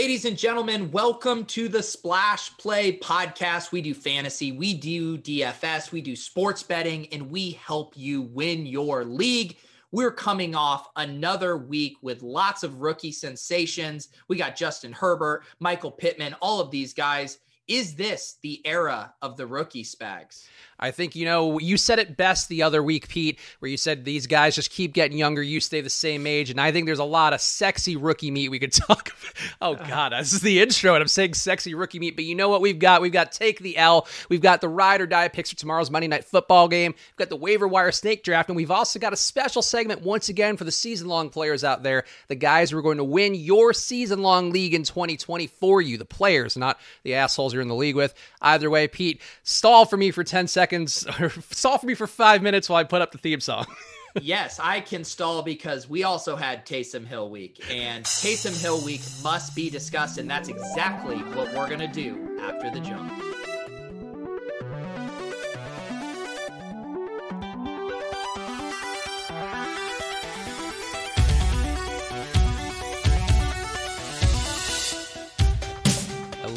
Ladies and gentlemen, welcome to the Splash Play podcast. We do fantasy, we do DFS, we do sports betting, and we help you win your league. We're coming off another week with lots of rookie sensations. We got Justin Herbert, Michael Pittman, all of these guys. Is this the era of the rookie spags? I think, you know, you said it best the other week, Pete, where you said these guys just keep getting younger, you stay the same age. And I think there's a lot of sexy rookie meat we could talk about. Oh, uh-huh. God, this is the intro, and I'm saying sexy rookie meat. But you know what we've got? We've got Take the L. We've got the ride or die picks for tomorrow's Monday Night Football game. We've got the waiver wire snake draft. And we've also got a special segment once again for the season long players out there, the guys who are going to win your season long league in 2020 for you, the players, not the assholes you're in the league with. Either way, Pete, stall for me for 10 seconds, or stall for me for five minutes while I put up the theme song. yes, I can stall because we also had Taysom Hill week, and Taysom Hill week must be discussed, and that's exactly what we're going to do after the jump.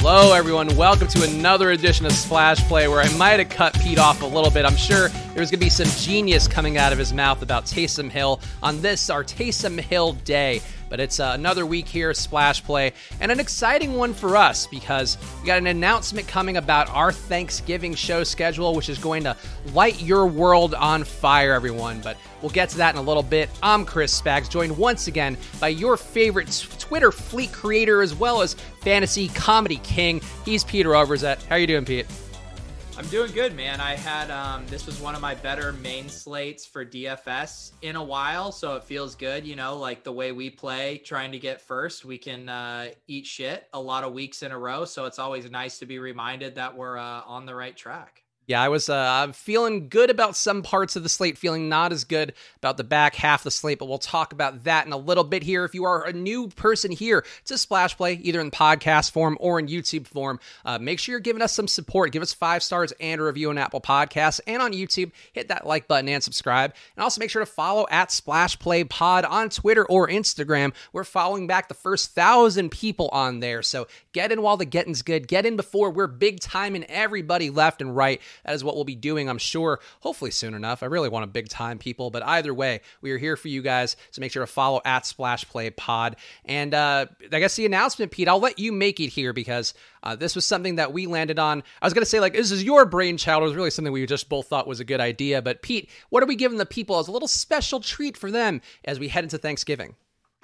Hello, everyone. Welcome to another edition of Splash Play, where I might have cut Pete off a little bit. I'm sure there's going to be some genius coming out of his mouth about Taysom Hill on this, our Taysom Hill day. But it's uh, another week here, Splash Play, and an exciting one for us because we got an announcement coming about our Thanksgiving show schedule, which is going to light your world on fire, everyone. But we'll get to that in a little bit. I'm Chris Spags, joined once again by your favorite Twitter fleet creator as well as fantasy comedy king. He's Peter Overzet. How you doing, Pete? I'm doing good, man. I had um, this was one of my better main slates for DFS in a while, so it feels good. You know, like the way we play, trying to get first, we can uh, eat shit a lot of weeks in a row. So it's always nice to be reminded that we're uh, on the right track. Yeah, I was uh, feeling good about some parts of the slate, feeling not as good about the back half of the slate, but we'll talk about that in a little bit here. If you are a new person here to Splash Play, either in podcast form or in YouTube form, uh, make sure you're giving us some support. Give us five stars and a review on Apple Podcasts and on YouTube. Hit that like button and subscribe. And also make sure to follow at Splash Play Pod on Twitter or Instagram. We're following back the first thousand people on there. So get in while the getting's good. Get in before we're big time and everybody left and right. That is what we'll be doing, I'm sure, hopefully soon enough. I really want a big time, people. But either way, we are here for you guys. So make sure to follow at Splash Play Pod. And uh, I guess the announcement, Pete, I'll let you make it here because uh, this was something that we landed on. I was going to say, like, this is your brainchild. It was really something we just both thought was a good idea. But Pete, what are we giving the people as a little special treat for them as we head into Thanksgiving?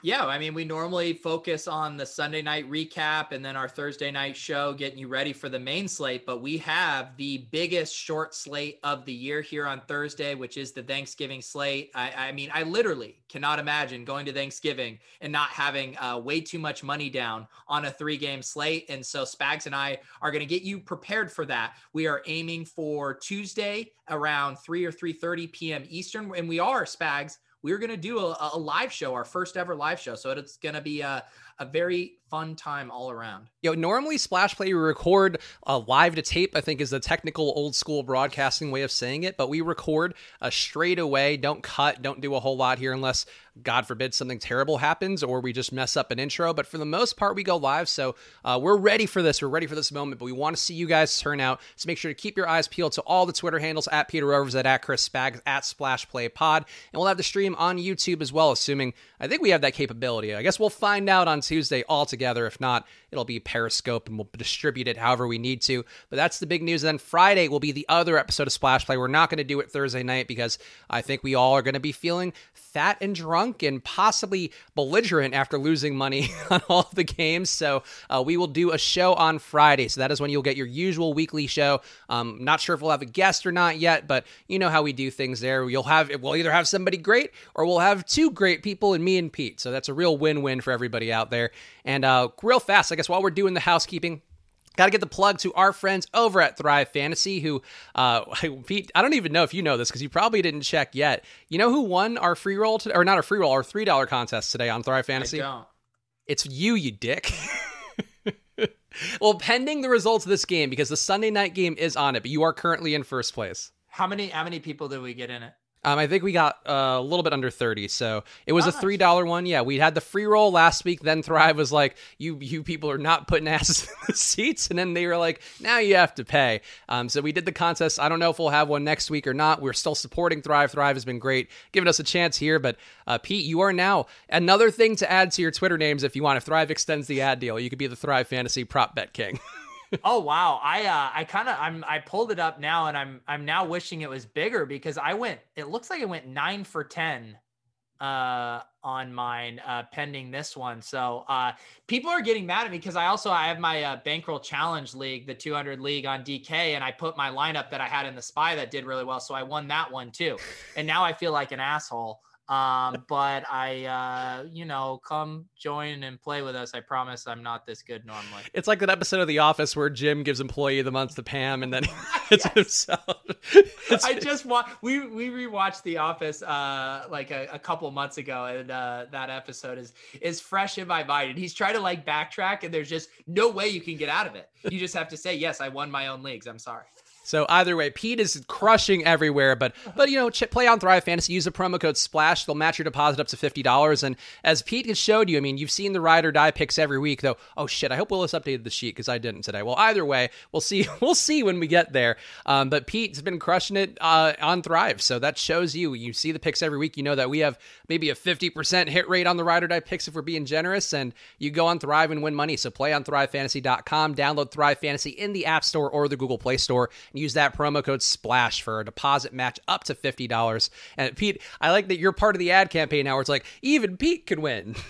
Yeah, I mean, we normally focus on the Sunday night recap and then our Thursday night show, getting you ready for the main slate. But we have the biggest short slate of the year here on Thursday, which is the Thanksgiving slate. I, I mean, I literally cannot imagine going to Thanksgiving and not having uh, way too much money down on a three game slate. And so Spags and I are going to get you prepared for that. We are aiming for Tuesday around 3 or 3:30 p.m. Eastern, and we are Spags we're going to do a, a, live show, our first ever live show. So it's going to be a, a very fun time all around. Yo, normally Splash Play we record uh, live to tape. I think is the technical old school broadcasting way of saying it, but we record uh, straight away. Don't cut. Don't do a whole lot here unless God forbid something terrible happens or we just mess up an intro. But for the most part, we go live. So uh, we're ready for this. We're ready for this moment. But we want to see you guys turn out. So make sure to keep your eyes peeled to all the Twitter handles at Pete Overzet, at Chris Spags at Splash Play Pod, and we'll have the stream on YouTube as well. Assuming I think we have that capability. I guess we'll find out on Tuesday all together. If not, it'll be Periscope and we'll distribute it however we need to. But that's the big news. And then Friday will be the other episode of Splash Play. We're not going to do it Thursday night because I think we all are going to be feeling fat and drunk and possibly belligerent after losing money on all the games. So uh, we will do a show on Friday. So that is when you'll get your usual weekly show. Um, not sure if we'll have a guest or not yet, but you know how we do things there. You'll have we'll either have somebody great or we'll have two great people and me and Pete. So that's a real win-win for everybody out there. And uh, real fast, I guess while we're doing the housekeeping, Got to get the plug to our friends over at Thrive Fantasy, who, uh, Pete, I don't even know if you know this because you probably didn't check yet. You know who won our free roll, today, or not our free roll, our $3 contest today on Thrive Fantasy? I don't. It's you, you dick. well, pending the results of this game, because the Sunday night game is on it, but you are currently in first place. How many how many people did we get in it? Um, I think we got uh, a little bit under thirty, so it was a three dollar one. Yeah, we had the free roll last week. Then Thrive was like, "You you people are not putting asses in the seats," and then they were like, "Now you have to pay." Um, so we did the contest. I don't know if we'll have one next week or not. We're still supporting Thrive. Thrive has been great, giving us a chance here. But uh, Pete, you are now another thing to add to your Twitter names if you want. If Thrive extends the ad deal, you could be the Thrive Fantasy Prop Bet King. oh wow. I uh i kind of i'm i pulled it up now and i'm i'm now wishing it was bigger because i went it looks like it went nine for ten uh on mine uh pending this one. So uh people are getting mad at me because i also i have my uh, bankroll challenge league the 200 league on dk and i put my lineup that i had in the spy that did really well. So i won that one too. And now i feel like an asshole um, but I, uh, you know, come join and play with us. I promise I'm not this good normally. It's like that episode of The Office where Jim gives employee of the month to Pam, and then it's himself. It's, I just want we we rewatched The Office uh like a, a couple months ago, and uh, that episode is is fresh in my mind. And he's trying to like backtrack, and there's just no way you can get out of it. You just have to say, "Yes, I won my own leagues." I'm sorry. So either way, Pete is crushing everywhere. But but you know, play on Thrive Fantasy. Use the promo code Splash. They'll match your deposit up to fifty dollars. And as Pete has showed you, I mean, you've seen the ride or die picks every week. Though, oh shit, I hope Willis updated the sheet because I didn't today. Well, either way, we'll see. We'll see when we get there. Um, but Pete's been crushing it uh, on Thrive, so that shows you. You see the picks every week. You know that we have maybe a fifty percent hit rate on the ride or die picks if we're being generous. And you go on Thrive and win money. So play on ThriveFantasy.com. Download Thrive Fantasy in the App Store or the Google Play Store use that promo code SPLASH for a deposit match up to $50. And Pete, I like that you're part of the ad campaign now where it's like, even Pete can win.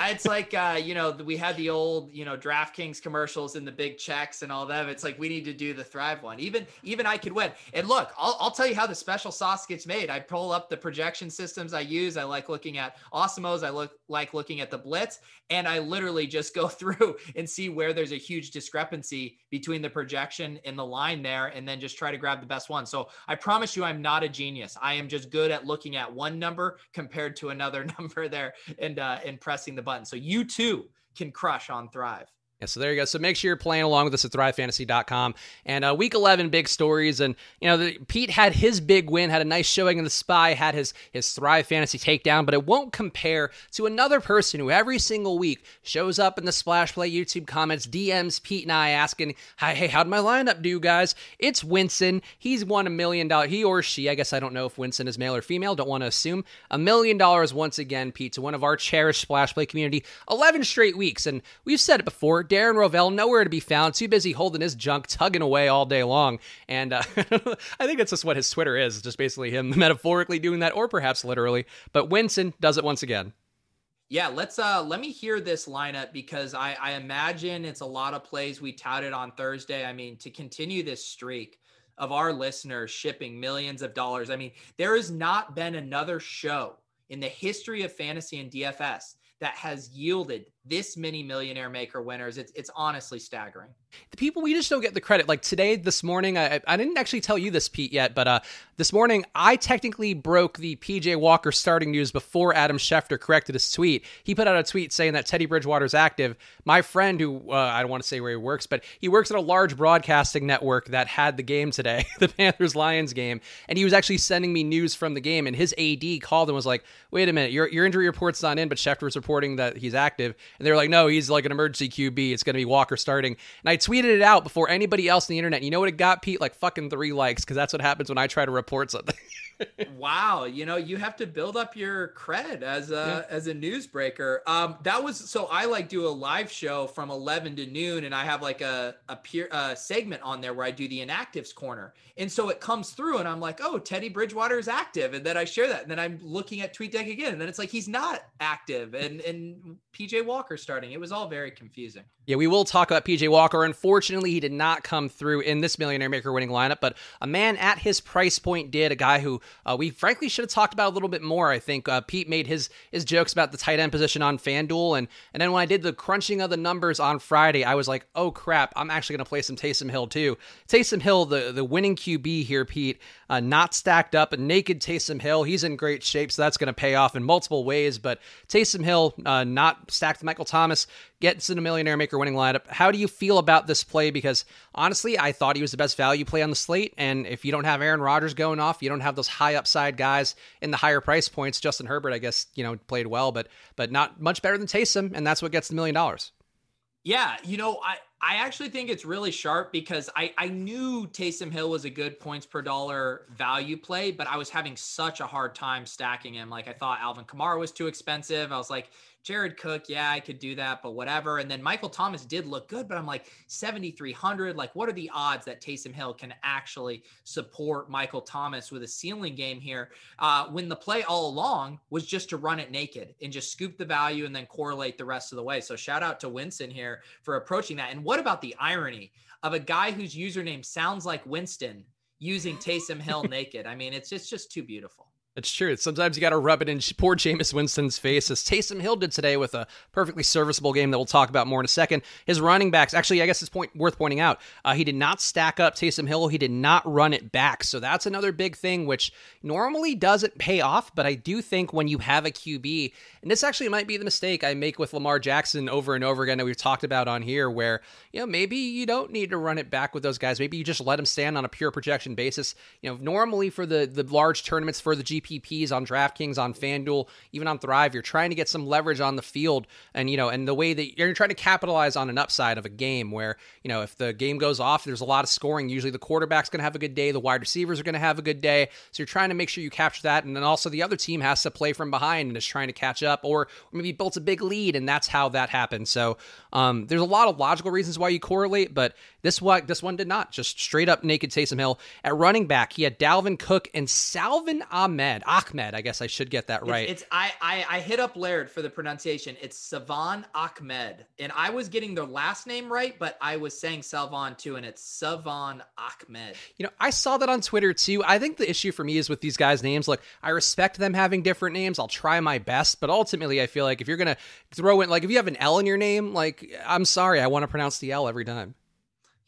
it's like uh, you know we had the old you know DraftKings commercials and the big checks and all that. It's like we need to do the Thrive one. Even even I could win. And look, I'll, I'll tell you how the special sauce gets made. I pull up the projection systems I use. I like looking at Awesemos. I look like looking at the Blitz, and I literally just go through and see where there's a huge discrepancy between the projection and the line there, and then just try to grab the best one. So I promise you, I'm not a genius. I am just good at looking at one number compared to another number there and uh, and pressing the the button. So you too can crush on Thrive. Yeah, so there you go. So make sure you're playing along with us at thrivefantasy.com. And uh, week 11, big stories. And, you know, the, Pete had his big win, had a nice showing in the spy, had his, his Thrive Fantasy takedown, but it won't compare to another person who every single week shows up in the Splash Play YouTube comments, DMs Pete and I asking, hey, how'd my lineup do, guys? It's Winston. He's won a million dollars. He or she, I guess I don't know if Winston is male or female, don't want to assume. A million dollars once again, Pete, to one of our cherished Splash Play community. 11 straight weeks. And we've said it before Darren Rovell, nowhere to be found, too busy holding his junk, tugging away all day long. And uh, I think that's just what his Twitter is, just basically him metaphorically doing that, or perhaps literally. But Winston does it once again. Yeah, let's uh let me hear this lineup because I, I imagine it's a lot of plays we touted on Thursday. I mean, to continue this streak of our listeners shipping millions of dollars. I mean, there has not been another show in the history of fantasy and DFS that has yielded this many millionaire maker winners. It's it's honestly staggering. The people we just don't get the credit. Like today, this morning, I, I didn't actually tell you this, Pete, yet, but uh, this morning I technically broke the PJ Walker starting news before Adam Schefter corrected his tweet. He put out a tweet saying that Teddy Bridgewater's active. My friend, who uh, I don't want to say where he works, but he works at a large broadcasting network that had the game today, the Panthers Lions game, and he was actually sending me news from the game. And his AD called and was like, "Wait a minute, your your injury report's not in, but Schefter was reporting that he's active." And they were like, no, he's like an emergency QB. It's going to be Walker starting. And I tweeted it out before anybody else on the internet. You know what it got, Pete? Like fucking three likes because that's what happens when I try to report something. wow, you know, you have to build up your cred as a yeah. as a newsbreaker. Um, that was so I like do a live show from 11 to noon, and I have like a a peer a segment on there where I do the inactives corner, and so it comes through, and I'm like, oh, Teddy Bridgewater is active, and then I share that, and then I'm looking at TweetDeck again, and then it's like he's not active, and and PJ Walker starting. It was all very confusing. Yeah, we will talk about PJ Walker. Unfortunately, he did not come through in this Millionaire Maker winning lineup, but a man at his price point did. A guy who uh, we frankly should have talked about a little bit more. I think uh, Pete made his his jokes about the tight end position on FanDuel, and and then when I did the crunching of the numbers on Friday, I was like, oh crap, I'm actually going to play some Taysom Hill too. Taysom Hill, the the winning QB here, Pete, uh, not stacked up, a naked Taysom Hill. He's in great shape, so that's going to pay off in multiple ways. But Taysom Hill, uh, not stacked Michael Thomas, gets in a millionaire maker winning lineup. How do you feel about this play? Because honestly, I thought he was the best value play on the slate. And if you don't have Aaron Rodgers going off, you don't have those high upside guys in the higher price points. Justin Herbert, I guess, you know, played well, but but not much better than Taysom, and that's what gets the million dollars. Yeah, you know, I I actually think it's really sharp because I I knew Taysom Hill was a good points per dollar value play, but I was having such a hard time stacking him. Like I thought Alvin Kamara was too expensive. I was like, Jared Cook, yeah, I could do that, but whatever. And then Michael Thomas did look good, but I'm like 7,300. Like, what are the odds that Taysom Hill can actually support Michael Thomas with a ceiling game here? Uh, when the play all along was just to run it naked and just scoop the value and then correlate the rest of the way. So shout out to Winston here for approaching that. And what about the irony of a guy whose username sounds like Winston using Taysom Hill naked? I mean, it's just, just too beautiful. It's true. Sometimes you got to rub it in poor Jameis Winston's face, as Taysom Hill did today with a perfectly serviceable game that we'll talk about more in a second. His running backs, actually, I guess it's point worth pointing out. Uh, he did not stack up Taysom Hill. He did not run it back. So that's another big thing, which normally doesn't pay off. But I do think when you have a QB, and this actually might be the mistake I make with Lamar Jackson over and over again that we've talked about on here, where you know maybe you don't need to run it back with those guys. Maybe you just let them stand on a pure projection basis. You know, normally for the the large tournaments for the GP GPPs on DraftKings, on FanDuel, even on Thrive. You're trying to get some leverage on the field, and you know, and the way that you're trying to capitalize on an upside of a game where you know if the game goes off, there's a lot of scoring. Usually, the quarterback's going to have a good day, the wide receivers are going to have a good day. So you're trying to make sure you capture that, and then also the other team has to play from behind and is trying to catch up, or maybe built a big lead, and that's how that happens. So um, there's a lot of logical reasons why you correlate, but this one this one did not. Just straight up naked Taysom Hill at running back. He had Dalvin Cook and Salvon Ahmed. Ahmed, I guess I should get that right. It's, it's I, I, I hit up Laird for the pronunciation. It's Savon Ahmed, and I was getting their last name right, but I was saying Salvon too, and it's Savon Ahmed. You know, I saw that on Twitter too. I think the issue for me is with these guys' names. Look, I respect them having different names. I'll try my best, but ultimately, I feel like if you're gonna throw in like if you have an L in your name, like I'm sorry, I want to pronounce the L every time.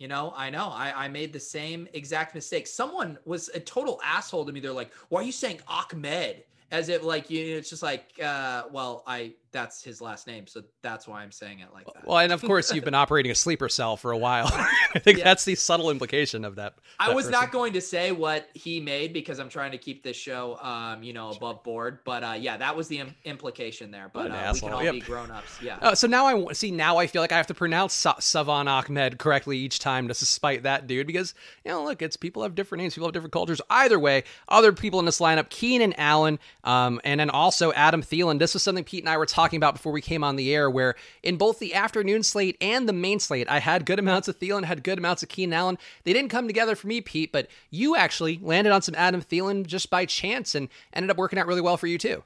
You know, I know. I, I made the same exact mistake. Someone was a total asshole to me. They're like, "Why are you saying Ahmed?" As if like you, know, it's just like, uh, well, I that's his last name, so that's why I'm saying it like that. Well, and of course, you've been operating a sleeper cell for a while. I think yeah. that's the subtle implication of that. that I was person. not going to say what he made because I'm trying to keep this show, um, you know, above board. But uh, yeah, that was the Im- implication there. But uh, we can all yep. be grown ups. Yeah. Uh, so now I see. Now I feel like I have to pronounce Sa- Savon Ahmed correctly each time to spite that dude because you know, look, it's people have different names, people have different cultures. Either way, other people in this lineup: Keenan Allen, um, and then also Adam Thielen. This was something Pete and I were talking talking about before we came on the air, where in both the afternoon slate and the main slate, I had good amounts of Thielen, had good amounts of Keenan Allen. They didn't come together for me, Pete, but you actually landed on some Adam Thielen just by chance and ended up working out really well for you too.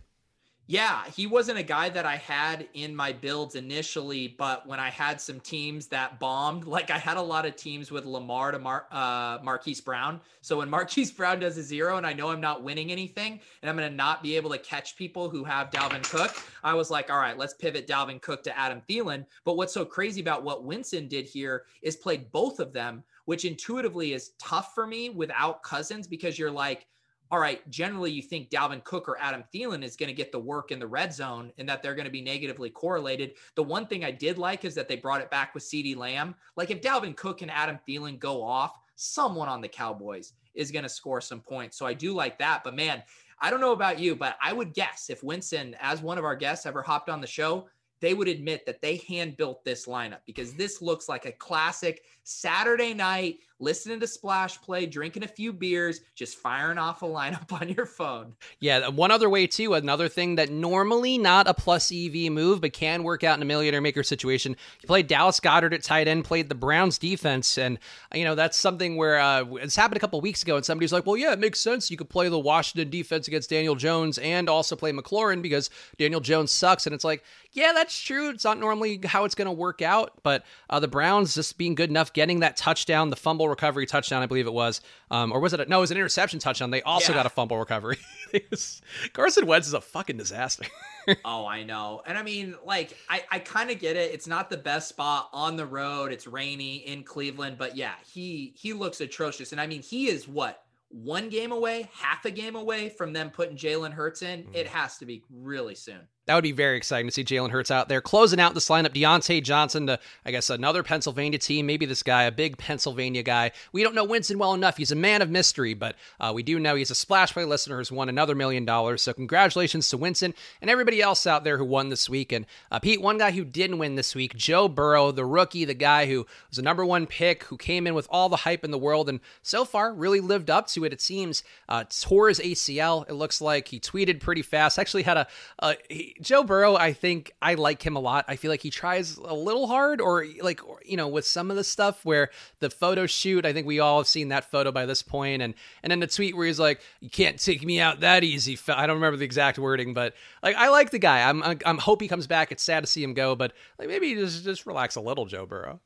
Yeah, he wasn't a guy that I had in my builds initially, but when I had some teams that bombed, like I had a lot of teams with Lamar to Mar- uh, Marquise Brown. So when Marquise Brown does a zero and I know I'm not winning anything and I'm going to not be able to catch people who have Dalvin Cook, I was like, all right, let's pivot Dalvin Cook to Adam Thielen. But what's so crazy about what Winston did here is played both of them, which intuitively is tough for me without Cousins because you're like, all right, generally you think Dalvin Cook or Adam Thielen is going to get the work in the red zone and that they're going to be negatively correlated. The one thing I did like is that they brought it back with CeeDee Lamb. Like if Dalvin Cook and Adam Thielen go off, someone on the Cowboys is going to score some points. So I do like that. But man, I don't know about you, but I would guess if Winston, as one of our guests, ever hopped on the show, they would admit that they hand built this lineup because this looks like a classic Saturday night listening to Splash Play, drinking a few beers, just firing off a lineup on your phone. Yeah, one other way too, another thing that normally not a plus EV move, but can work out in a millionaire maker situation. You played Dallas Goedert at tight end, played the Browns defense, and you know that's something where uh, it's happened a couple weeks ago, and somebody's like, "Well, yeah, it makes sense. You could play the Washington defense against Daniel Jones and also play McLaurin because Daniel Jones sucks." And it's like, yeah, that's true. It's not normally how it's going to work out, but uh, the Browns just being good enough, getting that touchdown, the fumble recovery touchdown, I believe it was, um, or was it? A, no, it was an interception touchdown. They also yeah. got a fumble recovery. was, Carson Wentz is a fucking disaster. oh, I know, and I mean, like, I I kind of get it. It's not the best spot on the road. It's rainy in Cleveland, but yeah, he he looks atrocious, and I mean, he is what one game away, half a game away from them putting Jalen Hurts in. Mm. It has to be really soon. That would be very exciting to see Jalen Hurts out there closing out this lineup. Diontae Johnson to, I guess, another Pennsylvania team. Maybe this guy, a big Pennsylvania guy. We don't know Winston well enough. He's a man of mystery, but uh, we do know he's a splash play listener who's won another million dollars. So congratulations to Winston and everybody else out there who won this week. And uh, Pete, one guy who didn't win this week, Joe Burrow, the rookie, the guy who was a number one pick, who came in with all the hype in the world, and so far really lived up to it. It seems uh, tore his ACL. It looks like he tweeted pretty fast. Actually had a, a he, Joe Burrow. I think I like him a lot. I feel like he tries a little hard, or like you know, with some of the stuff where the photo shoot. I think we all have seen that photo by this point, and and then the tweet where he's like, "You can't take me out that easy." I don't remember the exact wording, but like I like the guy. I'm I'm hope he comes back. It's sad to see him go, but like maybe just just relax a little, Joe Burrow.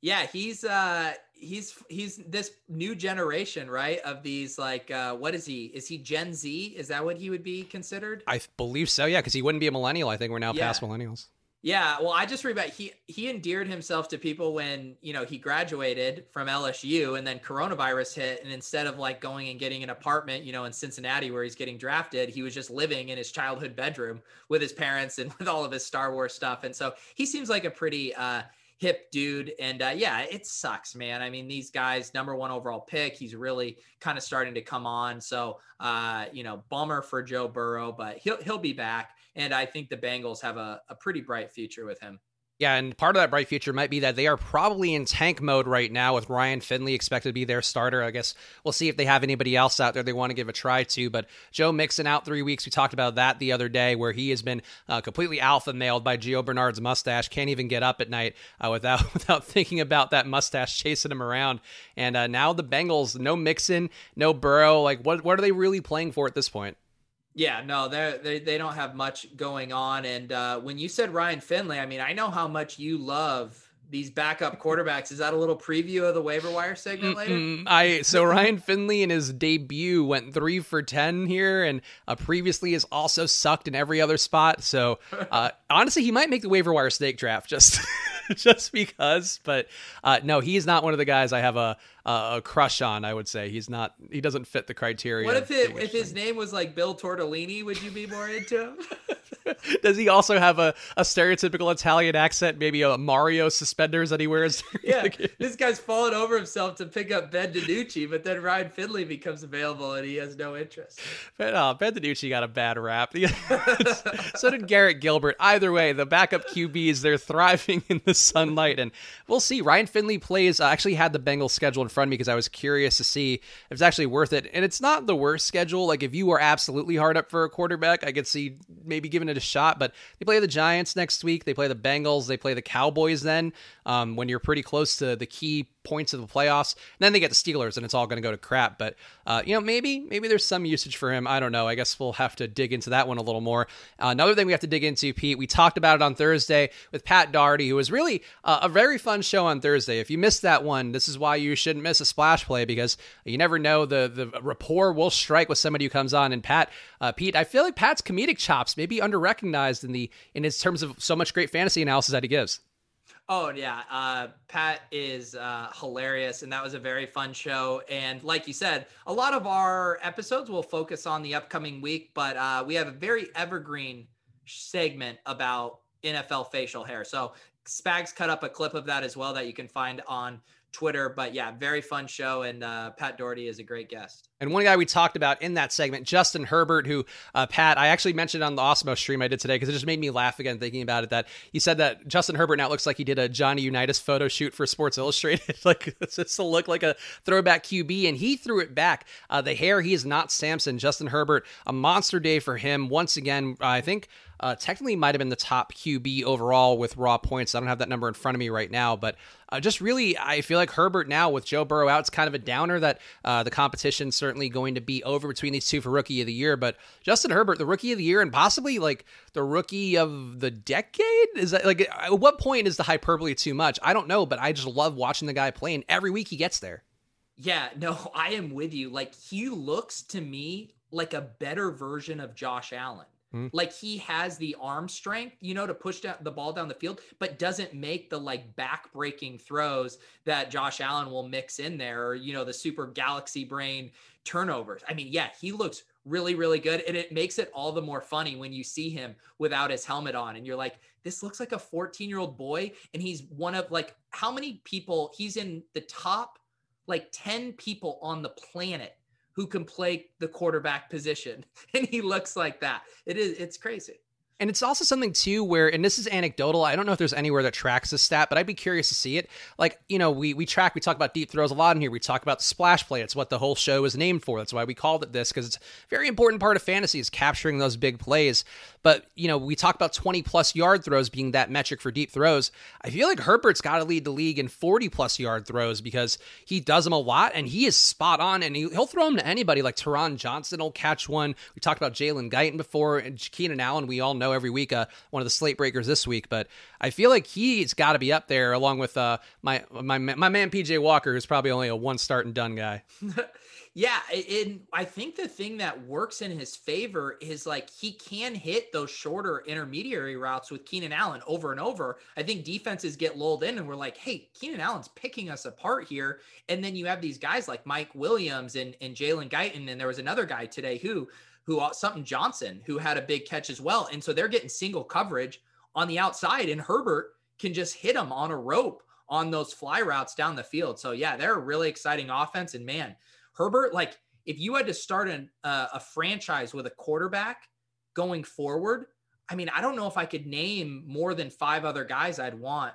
Yeah, he's uh he's he's this new generation, right? Of these like uh what is he? Is he Gen Z? Is that what he would be considered? I believe so, yeah, because he wouldn't be a millennial. I think we're now yeah. past millennials. Yeah, well, I just read about he he endeared himself to people when you know he graduated from LSU and then coronavirus hit, and instead of like going and getting an apartment, you know, in Cincinnati where he's getting drafted, he was just living in his childhood bedroom with his parents and with all of his Star Wars stuff, and so he seems like a pretty uh, hip dude. And uh, yeah, it sucks, man. I mean, these guys, number one overall pick, he's really kind of starting to come on. So, uh, you know, bummer for Joe Burrow, but he'll he'll be back. And I think the Bengals have a, a pretty bright future with him. Yeah, and part of that bright future might be that they are probably in tank mode right now with Ryan Finley expected to be their starter. I guess we'll see if they have anybody else out there they want to give a try to. But Joe Mixon out three weeks. We talked about that the other day where he has been uh, completely alpha mailed by Gio Bernard's mustache. Can't even get up at night uh, without without thinking about that mustache chasing him around. And uh, now the Bengals, no Mixon, no Burrow. Like, what what are they really playing for at this point? Yeah, no, they they they don't have much going on. And uh, when you said Ryan Finley, I mean, I know how much you love these backup quarterbacks. Is that a little preview of the waiver wire segment later? Mm-mm. I so Ryan Finley in his debut went three for ten here, and uh, previously has also sucked in every other spot. So uh, honestly, he might make the waiver wire snake draft just just because. But uh, no, he's not one of the guys I have a uh, a crush on. I would say he's not. He doesn't fit the criteria. What if it, if his name was like Bill Tortellini? Would you be more into him? Does he also have a, a stereotypical Italian accent? Maybe a Mario suspenders that he wears? yeah, this guy's falling over himself to pick up Ben DiNucci, but then Ryan Finley becomes available and he has no interest. But uh, Ben DiNucci got a bad rap. so did Garrett Gilbert. Either way, the backup QBs they're thriving in the sunlight, and we'll see. Ryan Finley plays. Uh, actually had the Bengals scheduled front of me because I was curious to see if it's actually worth it. And it's not the worst schedule. Like if you are absolutely hard up for a quarterback, I could see maybe giving it a shot. But they play the Giants next week. They play the Bengals. They play the Cowboys then um, when you're pretty close to the key points of the playoffs. And then they get the Steelers, and it's all going to go to crap. But uh, you know, maybe maybe there's some usage for him. I don't know. I guess we'll have to dig into that one a little more. Uh, another thing we have to dig into, Pete. We talked about it on Thursday with Pat Daugherty, who was really uh, a very fun show on Thursday. If you missed that one, this is why you shouldn't miss a splash play because you never know the the rapport will strike with somebody who comes on. And Pat, uh, Pete, I feel like Pat's comedic chops may be under recognized in the in his terms of so much great fantasy analysis that he gives. Oh yeah, uh, Pat is uh, hilarious, and that was a very fun show. And like you said, a lot of our episodes will focus on the upcoming week, but uh, we have a very evergreen segment about NFL facial hair. So Spags cut up a clip of that as well that you can find on Twitter. But yeah, very fun show, and uh, Pat Daugherty is a great guest. And one guy we talked about in that segment, Justin Herbert, who uh, Pat, I actually mentioned on the Awesemo stream I did today because it just made me laugh again thinking about it. That he said that Justin Herbert now looks like he did a Johnny Unitas photo shoot for Sports Illustrated, like it's just to look like a throwback QB, and he threw it back. Uh, the hair, he is not Samson. Justin Herbert, a monster day for him once again. I think uh, technically might have been the top QB overall with raw points. I don't have that number in front of me right now, but uh, just really, I feel like Herbert now with Joe Burrow out, it's kind of a downer that uh, the competition certainly going to be over between these two for Rookie of the Year. But Justin Herbert, the Rookie of the Year, and possibly like the Rookie of the Decade, is that like at what point is the hyperbole too much? I don't know, but I just love watching the guy play, and every week he gets there. Yeah, no, I am with you. Like he looks to me like a better version of Josh Allen. Mm-hmm. Like he has the arm strength, you know, to push down the ball down the field, but doesn't make the like back breaking throws that Josh Allen will mix in there, or, you know, the super galaxy brain turnovers. I mean, yeah, he looks really, really good. And it makes it all the more funny when you see him without his helmet on and you're like, this looks like a 14 year old boy. And he's one of like, how many people he's in the top like 10 people on the planet who can play the quarterback position. And he looks like that. It is, it's crazy. And it's also something too where, and this is anecdotal. I don't know if there's anywhere that tracks this stat, but I'd be curious to see it. Like, you know, we we track, we talk about deep throws a lot in here. We talk about the splash play. It's what the whole show is named for. That's why we called it this because it's a very important part of fantasy is capturing those big plays. But you know, we talk about 20 plus yard throws being that metric for deep throws. I feel like Herbert's got to lead the league in 40 plus yard throws because he does them a lot and he is spot on. And he, will throw them to anybody. Like Tyron Johnson will catch one. We talked about Jalen Guyton before and Keenan Allen. We all know every week. Uh, one of the slate breakers this week, but I feel like he's got to be up there along with uh, my my my man PJ Walker, who's probably only a one start and done guy. yeah, and I think the thing that works in his favor is like he can hit those shorter intermediary routes with Keenan Allen over and over. I think defenses get lulled in and we're like, hey, Keenan Allen's picking us apart here. And then you have these guys like Mike Williams and, and Jalen Guyton. And there was another guy today who who uh, something Johnson, who had a big catch as well. And so they're getting single coverage on the outside, and Herbert can just hit them on a rope on those fly routes down the field. So yeah, they're a really exciting offense. And man, Herbert, like if you had to start an, uh, a franchise with a quarterback going forward, I mean, I don't know if I could name more than five other guys I'd want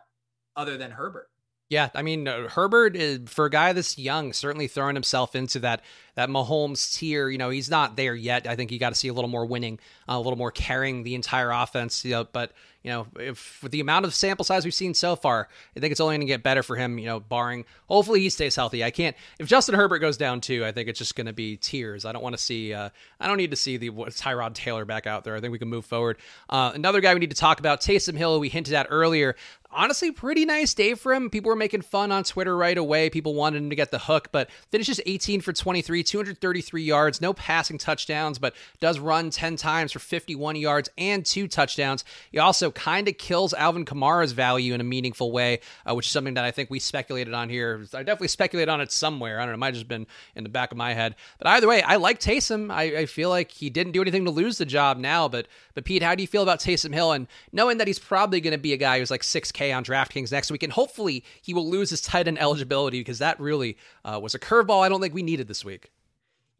other than Herbert. Yeah, I mean uh, Herbert is, for a guy this young, certainly throwing himself into that that Mahomes tier. You know, he's not there yet. I think you got to see a little more winning, uh, a little more carrying the entire offense. You know, but you know, if with the amount of sample size we've seen so far, I think it's only going to get better for him. You know, barring hopefully he stays healthy. I can't. If Justin Herbert goes down too, I think it's just going to be tears. I don't want to see. Uh, I don't need to see the Tyrod Taylor back out there. I think we can move forward. Uh, another guy we need to talk about, Taysom Hill. We hinted at earlier honestly pretty nice day for him. People were making fun on Twitter right away. People wanted him to get the hook, but finishes 18 for 23, 233 yards, no passing touchdowns, but does run 10 times for 51 yards and two touchdowns. He also kind of kills Alvin Kamara's value in a meaningful way, uh, which is something that I think we speculated on here. I definitely speculated on it somewhere. I don't know. It might have just been in the back of my head. But either way, I like Taysom. I, I feel like he didn't do anything to lose the job now. But but Pete, how do you feel about Taysom Hill and knowing that he's probably going to be a guy who's like 6K on DraftKings next week, and hopefully he will lose his tight end eligibility because that really uh, was a curveball I don't think we needed this week.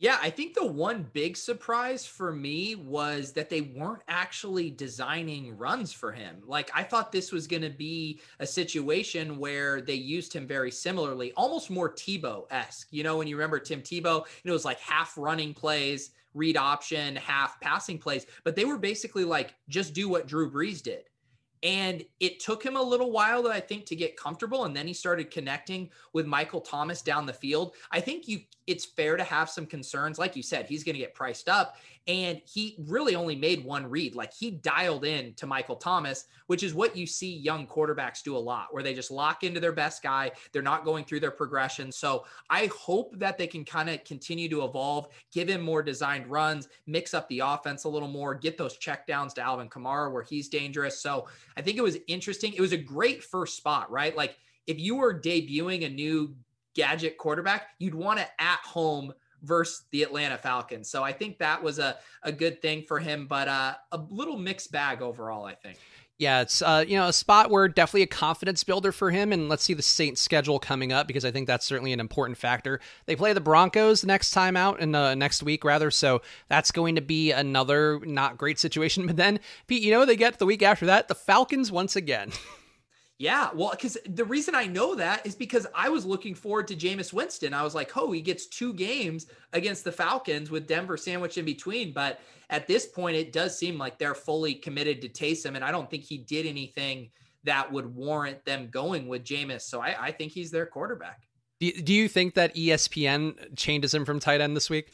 Yeah, I think the one big surprise for me was that they weren't actually designing runs for him. Like, I thought this was going to be a situation where they used him very similarly, almost more Tebow esque. You know, when you remember Tim Tebow, it was like half running plays, read option, half passing plays, but they were basically like, just do what Drew Brees did. And it took him a little while, that I think, to get comfortable. And then he started connecting with Michael Thomas down the field. I think you it's fair to have some concerns. Like you said, he's going to get priced up. And he really only made one read. Like he dialed in to Michael Thomas, which is what you see young quarterbacks do a lot, where they just lock into their best guy. They're not going through their progression. So I hope that they can kind of continue to evolve, give him more designed runs, mix up the offense a little more, get those checkdowns to Alvin Kamara where he's dangerous. So I think it was interesting. It was a great first spot, right? Like if you were debuting a new gadget quarterback, you'd want to at home versus the Atlanta Falcons. So I think that was a, a good thing for him, but uh, a little mixed bag overall, I think. Yeah, it's uh, you know a spot where definitely a confidence builder for him, and let's see the Saints schedule coming up because I think that's certainly an important factor. They play the Broncos next time out in uh, next week rather, so that's going to be another not great situation. But then Pete, you know they get the week after that the Falcons once again. Yeah, well, because the reason I know that is because I was looking forward to Jameis Winston. I was like, oh, he gets two games against the Falcons with Denver sandwiched in between. But at this point, it does seem like they're fully committed to Taysom, and I don't think he did anything that would warrant them going with Jameis. So I, I think he's their quarterback. Do, do you think that ESPN changes him from tight end this week?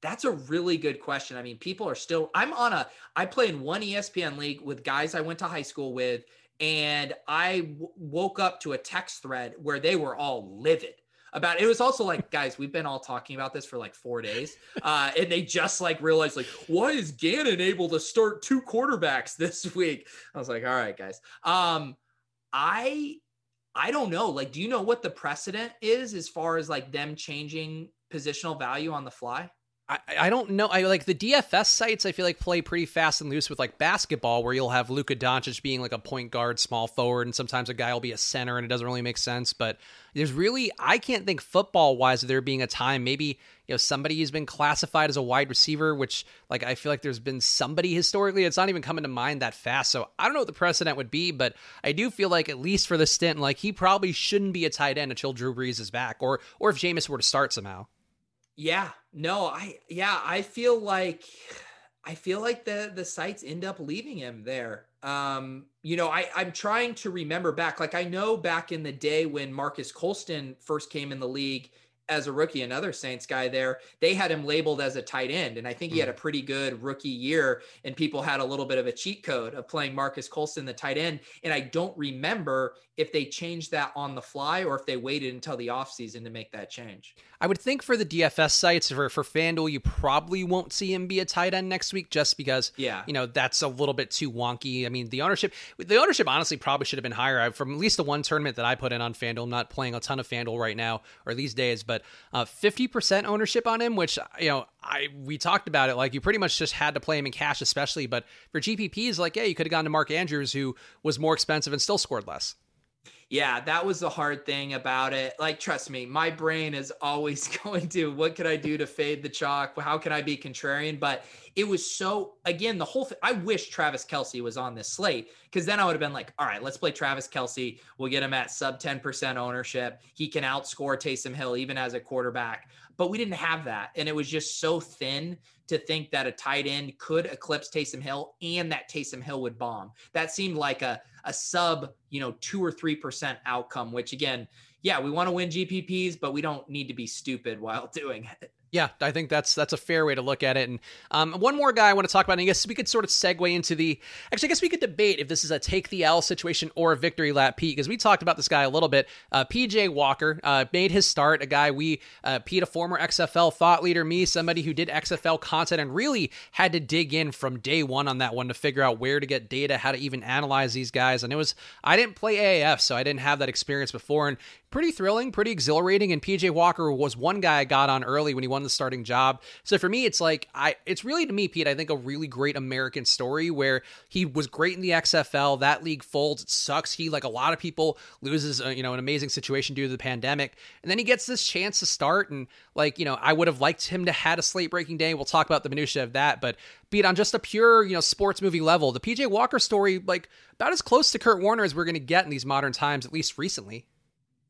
That's a really good question. I mean, people are still. I'm on a. I play in one ESPN league with guys I went to high school with, and I w- woke up to a text thread where they were all livid about it. it was also like guys we've been all talking about this for like four days uh, and they just like realized like why is gannon able to start two quarterbacks this week? I was like all right guys. Um i i don't know. Like do you know what the precedent is as far as like them changing positional value on the fly I, I don't know. I like the DFS sites. I feel like play pretty fast and loose with like basketball, where you'll have Luka Doncic being like a point guard, small forward, and sometimes a guy will be a center, and it doesn't really make sense. But there's really I can't think football wise there being a time maybe you know somebody who's been classified as a wide receiver, which like I feel like there's been somebody historically. It's not even coming to mind that fast. So I don't know what the precedent would be, but I do feel like at least for the stint, like he probably shouldn't be a tight end until Drew Brees is back, or or if Jameis were to start somehow. Yeah, no, I yeah, I feel like I feel like the the sites end up leaving him there. Um, you know, I I'm trying to remember back. Like I know back in the day when Marques Colston first came in the league as a rookie, another Saints guy there, they had him labeled as a tight end. And I think he had a mm. pretty good rookie year. And people had a little bit of a cheat code of playing Marques Colston, the tight end. And I don't remember if they changed that on the fly or if they waited until the offseason to make that change. I would think for the DFS sites for for FanDuel, you probably won't see him be a tight end next week just because yeah, you know, that's a little bit too wonky. I mean, the ownership the ownership honestly probably should have been higher. From at least the one tournament that I put in on FanDuel, I'm not playing a ton of FanDuel right now or these days, but uh, 50% ownership on him, which you know, I we talked about it like you pretty much just had to play him in cash especially, but for GPPs like, yeah, you could have gone to Mark Andrews who was more expensive and still scored less yeah, that was the hard thing about it. Like, trust me, my brain is always going to what could I do to fade the chalk? How can I be contrarian? But it was so, again, the whole thing. I wish Travis Kelce was on this slate because then I would have been like, all right, let's play Travis Kelce. We'll get him at sub 10% ownership. He can outscore Taysom Hill even as a quarterback. But we didn't have that. And it was just so thin to think that a tight end could eclipse Taysom Hill and that Taysom Hill would bomb. That seemed like a, a sub, you know, two or 3% outcome, which again, yeah, we want to win GPPs, but we don't need to be stupid while doing it. Yeah, I think that's that's a fair way to look at it. And um, one more guy I want to talk about, and I guess we could sort of segue into the. Actually, I guess we could debate if this is a take the L situation or a victory lap Pete, because we talked about this guy a little bit. Uh, PJ Walker uh, made his start, a guy we, uh, Pete, a former XFL thought leader, me, somebody who did XFL content and really had to dig in from day one on that one to figure out where to get data, how to even analyze these guys. And it was, I didn't play AAF, so I didn't have that experience before. And pretty thrilling, pretty exhilarating. And PJ Walker was one guy I got on early when he won the starting job. So for me, it's like I it's really to me, Pete, I think a really great American story where he was great in the XFL. That league folds. It sucks. He like a lot of people loses uh, you know an amazing situation due to the pandemic, and then he gets this chance to start. And like you know, I would have liked him to had a slate breaking day. We'll talk about the minutia of that, but Pete on just a pure you know sports movie level, the PJ Walker story like about as close to Kurt Warner as we're going to get in these modern times, at least recently.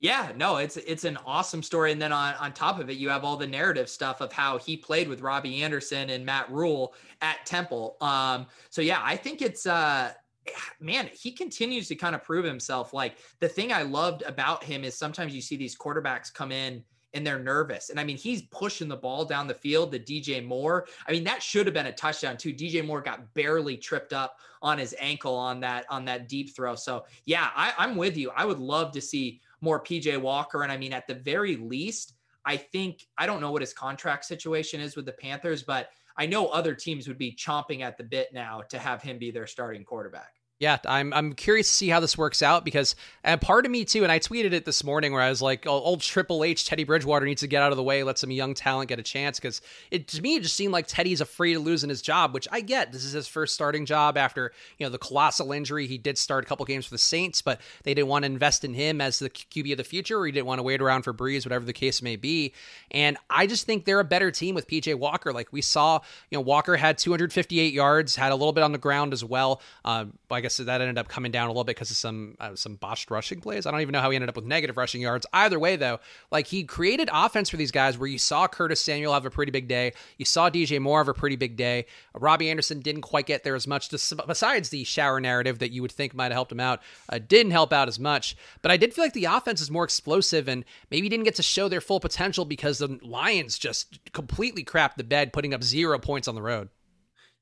Yeah, no, it's it's an awesome story. And then on, on top of it, you have all the narrative stuff of how he played with Robbie Anderson and Matt Rhule at Temple. Um, so yeah, I think it's uh man, he continues to kind of prove himself. Like the thing I loved about him is sometimes you see these quarterbacks come in and they're nervous. And I mean, he's pushing the ball down the field to DJ Moore. I mean, that should have been a touchdown too. DJ Moore got barely tripped up on his ankle on that on that deep throw. So yeah, I, I'm with you. I would love to see more PJ Walker. And I mean, at the very least, I think I don't know what his contract situation is with the Panthers, but I know other teams would be chomping at the bit now to have him be their starting quarterback. Yeah, I'm I'm curious to see how this works out because and part of me too, and I tweeted it this morning where I was like, oh, old Triple H Teddy Bridgewater needs to get out of the way, let some young talent get a chance because it to me it just seemed like Teddy's afraid of losing his job, which I get. This is his first starting job after you know the colossal injury. He did start a couple games for the Saints, but they didn't want to invest in him as the QB of the future, or he didn't want to wait around for Brees, whatever the case may be. And I just think they're a better team with PJ Walker. Like we saw, you know, Walker had 258 yards, had a little bit on the ground as well. Uh, I guess that ended up coming down a little bit because of some uh, some botched rushing plays. I don't even know how he ended up with negative rushing yards. Either way, though, like he created offense for these guys where you saw Curtis Samuel have a pretty big day, you saw DJ Moore have a pretty big day. Robbie Anderson didn't quite get there as much. besides the shower narrative that you would think might have helped him out, uh, didn't help out as much. But I did feel like the offense is more explosive and maybe didn't get to show their full potential because the Lions just completely crapped the bed, putting up zero points on the road.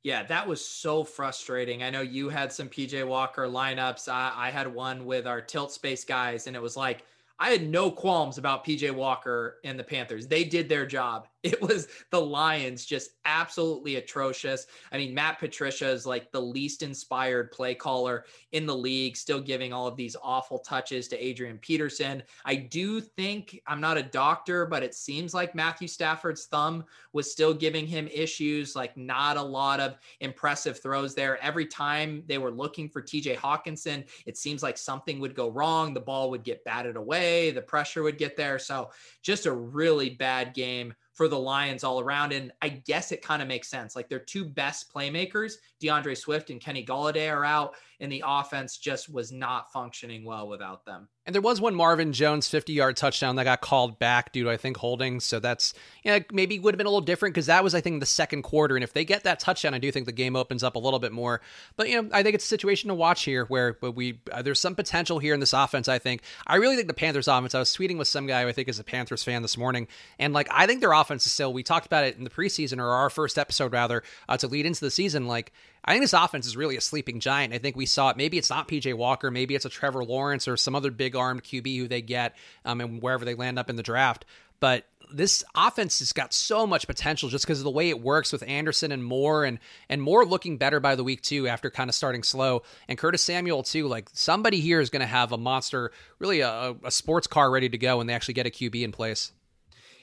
Yeah, that was so frustrating. I know you had some PJ Walker lineups. I, I had one with our tilt space guys, and it was like I had no qualms about PJ Walker and the Panthers. They did their job. It was the Lions just absolutely atrocious. I mean, Matt Patricia is like the least inspired play caller in the league, still giving all of these awful touches to Adrian Peterson. I do think I'm not a doctor, but it seems like Matthew Stafford's thumb was still giving him issues, like not a lot of impressive throws there. Every time they were looking for TJ Hockenson, it seems like something would go wrong. The ball would get batted away, the pressure would get there. So just a really bad game for the Lions all around. And I guess it kind of makes sense. Like their two best playmakers, D'Andre Swift and Kenny Golladay, are out, and the offense just was not functioning well without them. And there was one Marvin Jones 50 yard touchdown that got called back due to, I think, holding. So that's, yeah, maybe would have been a little different because that was, I think, the second quarter. And if they get that touchdown, I do think the game opens up a little bit more. But, you know, I think it's a situation to watch here where but we, uh, there's some potential here in this offense, I think. I really think the Panthers offense, I was tweeting with some guy who I think is a Panthers fan this morning. And, like, I think their offense is still, we talked about it in the preseason or our first episode, rather, uh, to lead into the season. Like, I think this offense is really a sleeping giant. I think we saw it. Maybe it's not PJ Walker. Maybe it's a Trevor Lawrence or some other big armed QB who they get um, and wherever they land up in the draft. But this offense has got so much potential just because of the way it works with Anderson and Moore and and Moore looking better by the week too after kind of starting slow and Curtis Samuel too like somebody here is going to have a monster really a, a sports car ready to go when they actually get a QB in place.